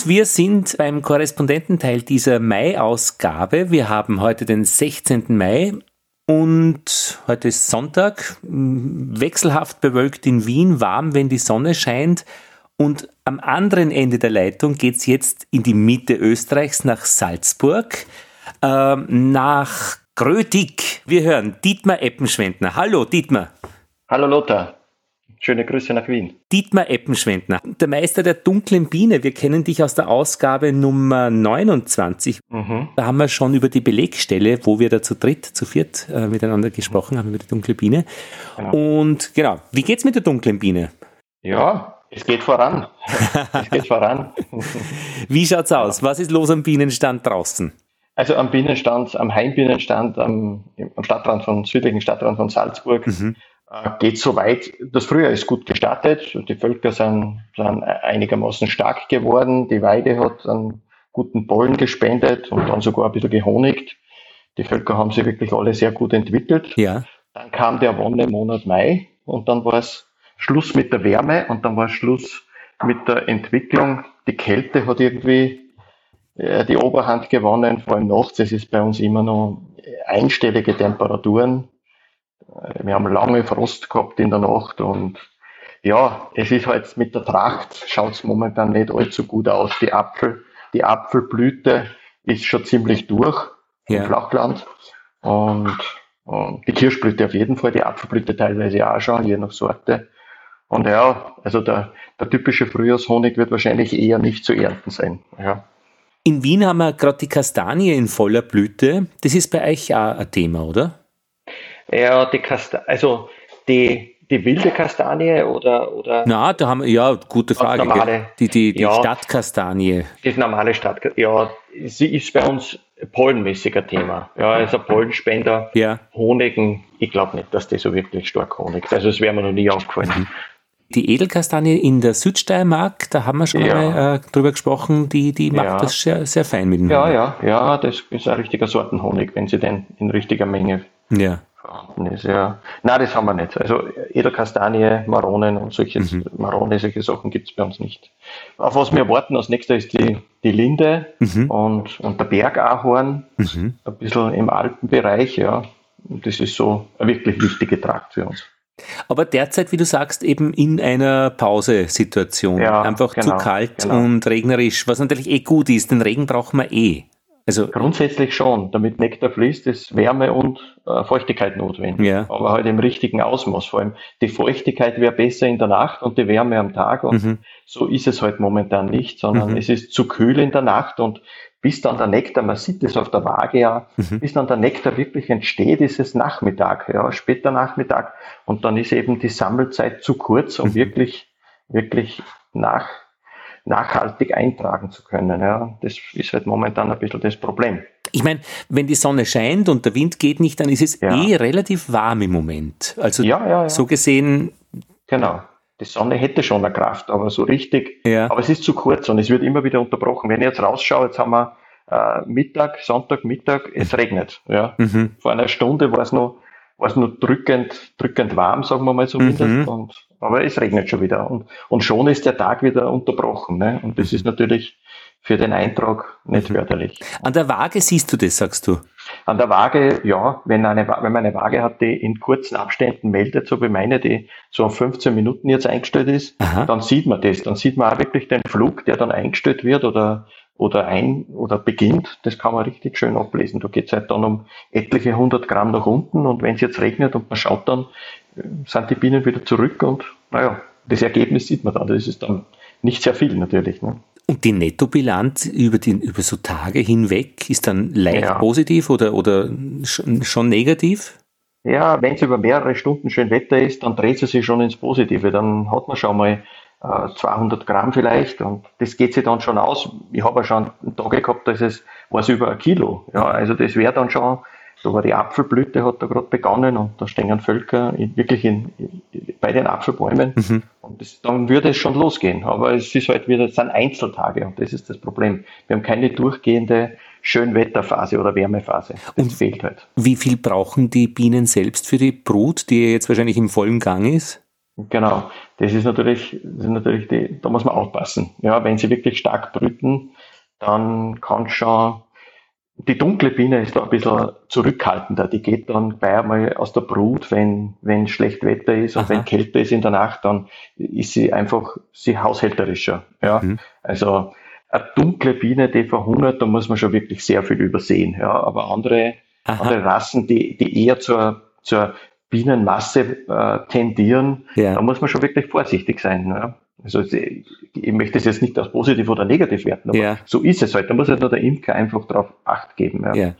Wir sind beim Korrespondententeil dieser Mai-Ausgabe. Wir haben heute den 16. Mai und heute ist Sonntag, wechselhaft bewölkt in Wien, warm, wenn die Sonne scheint. Und am anderen Ende der Leitung geht es jetzt in die Mitte Österreichs nach Salzburg, äh, nach Grödig. Wir hören Dietmar Eppenschwendner. Hallo Dietmar. Hallo Lothar. Schöne Grüße nach Wien. Dietmar Eppenschwendner, der Meister der dunklen Biene. Wir kennen dich aus der Ausgabe Nummer 29. Mhm. Da haben wir schon über die Belegstelle, wo wir da zu dritt, zu viert äh, miteinander gesprochen haben, über die dunkle Biene. Genau. Und genau, wie geht's mit der dunklen Biene? Ja, es geht voran. es geht voran. wie schaut's aus? Was ist los am Bienenstand draußen? Also am Bienenstand, am Heimbienenstand am, am Stadtrand von, südlichen Stadtrand von Salzburg. Mhm geht so weit. Das Frühjahr ist gut gestartet. Die Völker sind, sind einigermaßen stark geworden. Die Weide hat einen guten Pollen gespendet und dann sogar ein bisschen gehonigt. Die Völker haben sich wirklich alle sehr gut entwickelt. Ja. Dann kam der Wonnemonat Mai und dann war es Schluss mit der Wärme und dann war es Schluss mit der Entwicklung. Die Kälte hat irgendwie äh, die Oberhand gewonnen, vor allem nachts. Es ist bei uns immer noch einstellige Temperaturen. Äh, wir haben lange Frost gehabt in der Nacht und ja, es ist halt mit der Tracht schaut es momentan nicht allzu gut aus. Die Apfel, die Apfelblüte ist schon ziemlich durch ja. im Flachland und, und die Kirschblüte auf jeden Fall, die Apfelblüte teilweise auch schon, je nach Sorte. Und ja, also der, der typische Frühjahrshonig wird wahrscheinlich eher nicht zu ernten sein. Ja. In Wien haben wir gerade die Kastanie in voller Blüte. Das ist bei euch auch ein Thema, oder? Ja, die Kasta also die, die wilde Kastanie oder, oder? Na, da haben wir, ja, gute Frage. Normale, die, die, die ja, Stadtkastanie. Die normale Stadt, ja, sie ist bei uns pollenmäßiger Thema. Ja, also Pollenspender, ja. Honigen, ich glaube nicht, dass die so wirklich stark honigt. Also es wäre mir noch nie aufgefallen. Mhm. Die Edelkastanie in der Südsteiermark, da haben wir schon ja. mal äh, drüber gesprochen, die, die macht ja. das sehr, sehr fein mit dem Ja, Honig. ja, ja, das ist ein richtiger Sortenhonig, wenn sie den in richtiger Menge ja vorhanden ist. Ja. Nein, das haben wir nicht. Also Edelkastanie, Maronen und solche mhm. Marone, solche Sachen gibt es bei uns nicht. Auf was wir warten als nächster ist die, die Linde mhm. und, und der Bergahorn, mhm. ein bisschen im Alpenbereich, ja. Und das ist so eine wirklich wichtige Trakt für uns. Aber derzeit, wie du sagst, eben in einer Pausesituation. Ja, Einfach genau, zu kalt genau. und regnerisch, was natürlich eh gut ist. Den Regen brauchen wir eh. Also grundsätzlich schon. Damit Nektar fließt, ist Wärme und äh, Feuchtigkeit notwendig. Ja. Aber halt im richtigen Ausmaß. Vor allem die Feuchtigkeit wäre besser in der Nacht und die Wärme am Tag. Und mhm. so ist es halt momentan nicht, sondern mhm. es ist zu kühl in der Nacht und bis dann der Nektar, man sieht es auf der Waage ja, mhm. bis dann der Nektar wirklich entsteht, ist es Nachmittag, ja, später Nachmittag. Und dann ist eben die Sammelzeit zu kurz, um mhm. wirklich, wirklich nach nachhaltig eintragen zu können. Ja. Das ist halt momentan ein bisschen das Problem. Ich meine, wenn die Sonne scheint und der Wind geht nicht, dann ist es ja. eh relativ warm im Moment. Also ja, ja, so gesehen. Genau. Die Sonne hätte schon eine Kraft, aber so richtig. Ja. Aber es ist zu kurz und es wird immer wieder unterbrochen. Wenn ich jetzt rausschaue, jetzt haben wir äh, Mittag, Sonntag, Mittag, es regnet. Ja. Mhm. Vor einer Stunde war es noch, war es noch drückend, drückend warm, sagen wir mal zumindest. Mhm. Und aber es regnet schon wieder und, und schon ist der Tag wieder unterbrochen. Ne? Und das ist natürlich für den Eintrag nicht förderlich. An der Waage siehst du das, sagst du? An der Waage, ja, wenn, eine, wenn man eine Waage hat, die in kurzen Abständen meldet, so wie meine, die so auf 15 Minuten jetzt eingestellt ist, Aha. dann sieht man das. Dann sieht man auch wirklich den Flug, der dann eingestellt wird oder, oder ein oder beginnt. Das kann man richtig schön ablesen. Da geht es halt dann um etliche hundert Gramm nach unten und wenn es jetzt regnet und man schaut dann, sind die Bienen wieder zurück und naja, das Ergebnis sieht man dann. Das ist dann nicht sehr viel natürlich. Ne? Und die Nettobilanz über, die, über so Tage hinweg ist dann leicht ja. positiv oder, oder schon negativ? Ja, wenn es über mehrere Stunden schön Wetter ist, dann dreht es sich schon ins Positive. Dann hat man schon mal äh, 200 Gramm vielleicht und das geht sich dann schon aus. Ich habe ja schon Tage gehabt, da es, war es über ein Kilo. Ja, also das wäre dann schon da war die Apfelblüte, hat da gerade begonnen und da stehen Völker in, wirklich in, in, bei den Apfelbäumen. Mhm. Und das, dann würde es schon losgehen. Aber es ist halt wieder, es sind Einzeltage und das ist das Problem. Wir haben keine durchgehende Schönwetterphase oder Wärmephase. Das und fehlt halt. Wie viel brauchen die Bienen selbst für die Brut, die jetzt wahrscheinlich im vollen Gang ist? Genau. Das ist natürlich, das ist natürlich die, da muss man aufpassen. Ja, wenn sie wirklich stark brüten, dann kann schon die dunkle Biene ist da ein bisschen zurückhaltender. Die geht dann gleich einmal aus der Brut, wenn, wenn schlecht Wetter ist und Aha. wenn Kälte ist in der Nacht, dann ist sie einfach, sie haushälterischer. Ja, mhm. also, eine dunkle Biene, die verhungert, da muss man schon wirklich sehr viel übersehen. Ja, aber andere, andere Rassen, die, die eher zur, zur Bienenmasse äh, tendieren, ja. da muss man schon wirklich vorsichtig sein. Ja. Also ich möchte es jetzt nicht als positiv oder negativ werten, aber ja. so ist es halt. Da muss halt nur der Imker einfach darauf Acht geben. Ja. ja.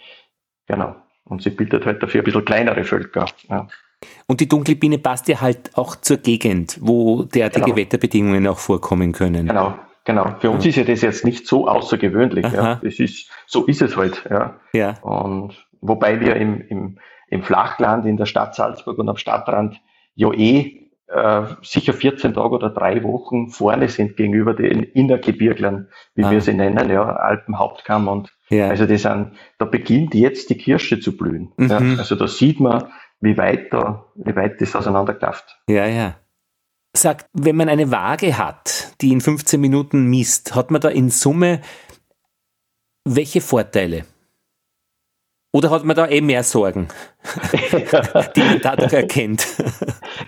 Genau. Und sie bildet halt dafür ein bisschen kleinere Völker. Ja. Und die dunkle Biene passt ja halt auch zur Gegend, wo derartige genau. Wetterbedingungen auch vorkommen können. Genau, genau. Für uns ist ja das jetzt nicht so außergewöhnlich. Ja. Das ist, so ist es halt. Ja. ja. Und wobei wir im, im, im Flachland in der Stadt Salzburg und am Stadtrand ja eh äh, sicher 14 Tage oder drei Wochen vorne sind gegenüber den Innergebirglern, wie ah. wir sie nennen, ja, Alpenhauptkamm und ja. also das sind, da beginnt jetzt die Kirsche zu blühen. Mhm. Ja, also da sieht man, wie weit da, wie weit das auseinanderklafft. Ja, ja. Sagt, wenn man eine Waage hat, die in 15 Minuten misst, hat man da in Summe welche Vorteile? Oder hat man da eh mehr Sorgen, die man dadurch erkennt?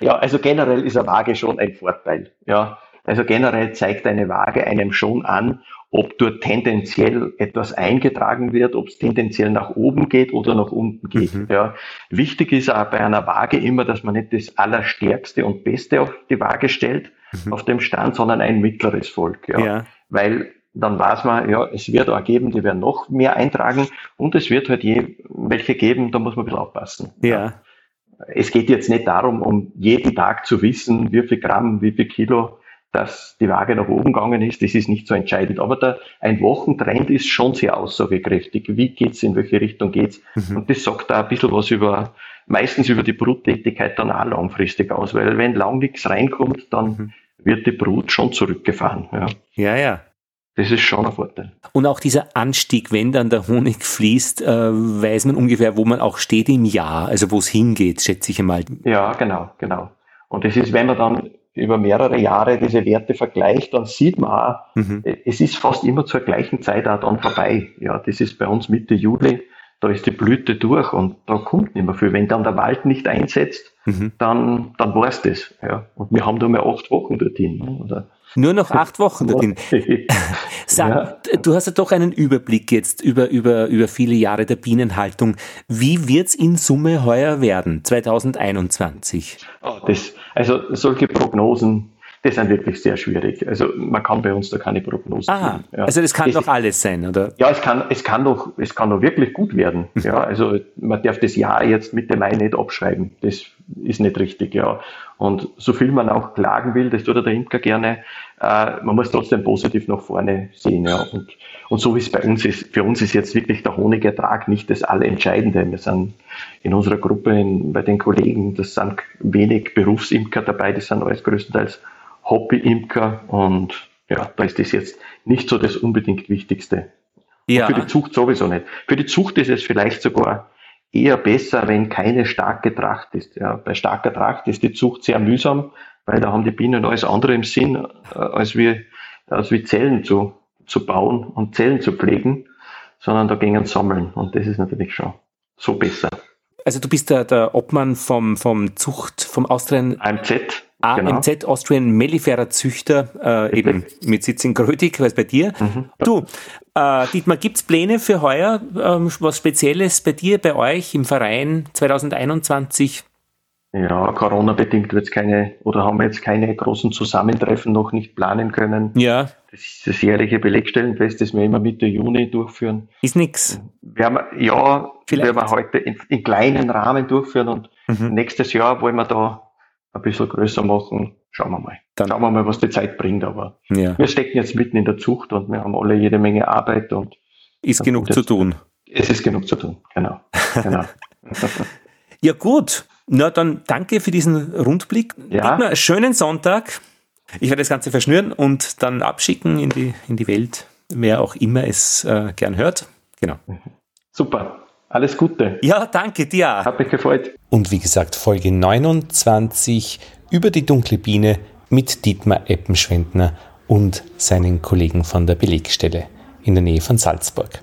Ja, also generell ist eine Waage schon ein Vorteil. Ja, also generell zeigt eine Waage einem schon an, ob dort tendenziell etwas eingetragen wird, ob es tendenziell nach oben geht oder nach unten geht. Mhm. Ja. Wichtig ist auch bei einer Waage immer, dass man nicht das Allerstärkste und Beste auf die Waage stellt, mhm. auf dem Stand, sondern ein mittleres Volk. Ja. ja. Weil dann weiß man, ja, es wird auch geben, die werden noch mehr eintragen und es wird halt je, welche geben, da muss man ein bisschen aufpassen. Ja. Es geht jetzt nicht darum, um jeden Tag zu wissen, wie viel Gramm, wie viel Kilo, dass die Waage nach oben gegangen ist, das ist nicht so entscheidend. Aber der, ein Wochentrend ist schon sehr aussagekräftig. Wie geht's, in welche Richtung geht's? Mhm. Und das sagt da ein bisschen was über, meistens über die Bruttätigkeit dann auch langfristig aus, weil wenn lang nichts reinkommt, dann mhm. wird die Brut schon zurückgefahren. Ja, ja. ja. Das ist schon ein Vorteil. Und auch dieser Anstieg, wenn dann der Honig fließt, äh, weiß man ungefähr, wo man auch steht im Jahr, also wo es hingeht, schätze ich einmal. Ja, genau, genau. Und das ist, wenn man dann über mehrere Jahre diese Werte vergleicht, dann sieht man auch, mhm. es ist fast immer zur gleichen Zeit auch dann vorbei. Ja, das ist bei uns Mitte Juli, da ist die Blüte durch und da kommt nicht mehr viel. Wenn dann der Wald nicht einsetzt, mhm. dann, dann war es das. Ja. Und wir haben da mal acht Wochen dorthin. Oder nur noch acht Wochen dorthin. Sag, ja. du hast ja doch einen Überblick jetzt über, über, über viele Jahre der Bienenhaltung. Wie wird's in Summe heuer werden, 2021? Oh, das, also solche Prognosen, das sind wirklich sehr schwierig. Also man kann bei uns da keine Prognosen Ah, ja. also das kann das, doch alles sein, oder? Ja, es kann, es kann doch, es kann doch wirklich gut werden. Mhm. Ja, also man darf das Jahr jetzt Mitte Mai nicht abschreiben. Das ist nicht richtig, ja. Und so viel man auch klagen will, das tut der Imker gerne, äh, man muss trotzdem positiv nach vorne sehen. Ja. Und, und so wie es bei uns ist, für uns ist jetzt wirklich der Honigertrag nicht das Allerentscheidende. Wir sind in unserer Gruppe, in, bei den Kollegen, das sind wenig Berufsimker dabei, das sind alles größtenteils Hobbyimker und ja, da ist das jetzt nicht so das unbedingt Wichtigste. Ja. für die Zucht sowieso nicht. Für die Zucht ist es vielleicht sogar eher besser, wenn keine starke Tracht ist. Ja, bei starker Tracht ist die Zucht sehr mühsam, weil da haben die Bienen alles andere im Sinn, äh, als wie, als wie Zellen zu, zu bauen und Zellen zu pflegen, sondern da gingen sammeln und das ist natürlich schon so besser. Also du bist der, der Obmann vom, vom Zucht, vom Austrian AMZ. AMZ genau. Austrian Mellifera Züchter, äh, eben mit Sitz in Grödig, was bei dir. Mhm. Du, äh, Dietmar, gibt's Pläne für heuer, ähm, was Spezielles bei dir, bei euch im Verein 2021? Ja, Corona-bedingt wird es keine, oder haben wir jetzt keine großen Zusammentreffen noch nicht planen können. Ja. Das ist das jährliche Belegstellenfest, das wir immer Mitte Juni durchführen. Ist nix. Werden wir, ja, Vielleicht. werden wir heute in, in kleinen Rahmen durchführen und mhm. nächstes Jahr wollen wir da ein bisschen größer machen. Schauen wir mal. Dann Schauen wir mal, was die Zeit bringt. Aber ja. wir stecken jetzt mitten in der Zucht und wir haben alle jede Menge Arbeit und ist genug zu tun. Es ist genug zu tun, genau. genau. ja gut, na dann danke für diesen Rundblick. Ja. Einen schönen Sonntag. Ich werde das Ganze verschnüren und dann abschicken in die, in die Welt, wer auch immer es äh, gern hört. Genau. Super. Alles Gute. Ja, danke dir. Hat mich gefreut. Und wie gesagt, Folge 29 über die dunkle Biene mit Dietmar Eppenschwendner und seinen Kollegen von der Belegstelle in der Nähe von Salzburg.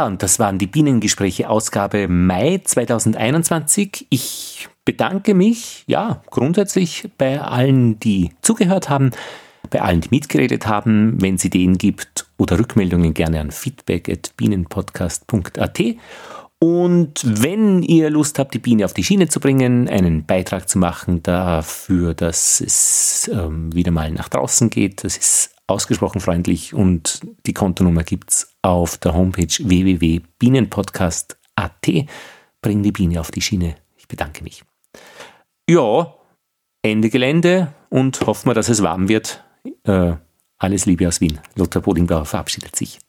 Ja, und das waren die Bienengespräche Ausgabe Mai 2021. Ich bedanke mich, ja, grundsätzlich bei allen, die zugehört haben, bei allen, die mitgeredet haben. Wenn es Ideen gibt oder Rückmeldungen, gerne an feedback.bienenpodcast.at. Und wenn ihr Lust habt, die Biene auf die Schiene zu bringen, einen Beitrag zu machen dafür, dass es ähm, wieder mal nach draußen geht, das ist ausgesprochen freundlich und die Kontonummer gibt es auf der Homepage www.bienenpodcast.at. Bring die Biene auf die Schiene. Ich bedanke mich. Ja, Ende Gelände und hoffen wir, dass es warm wird. Äh, alles Liebe aus Wien. Lothar Bodingbauer verabschiedet sich.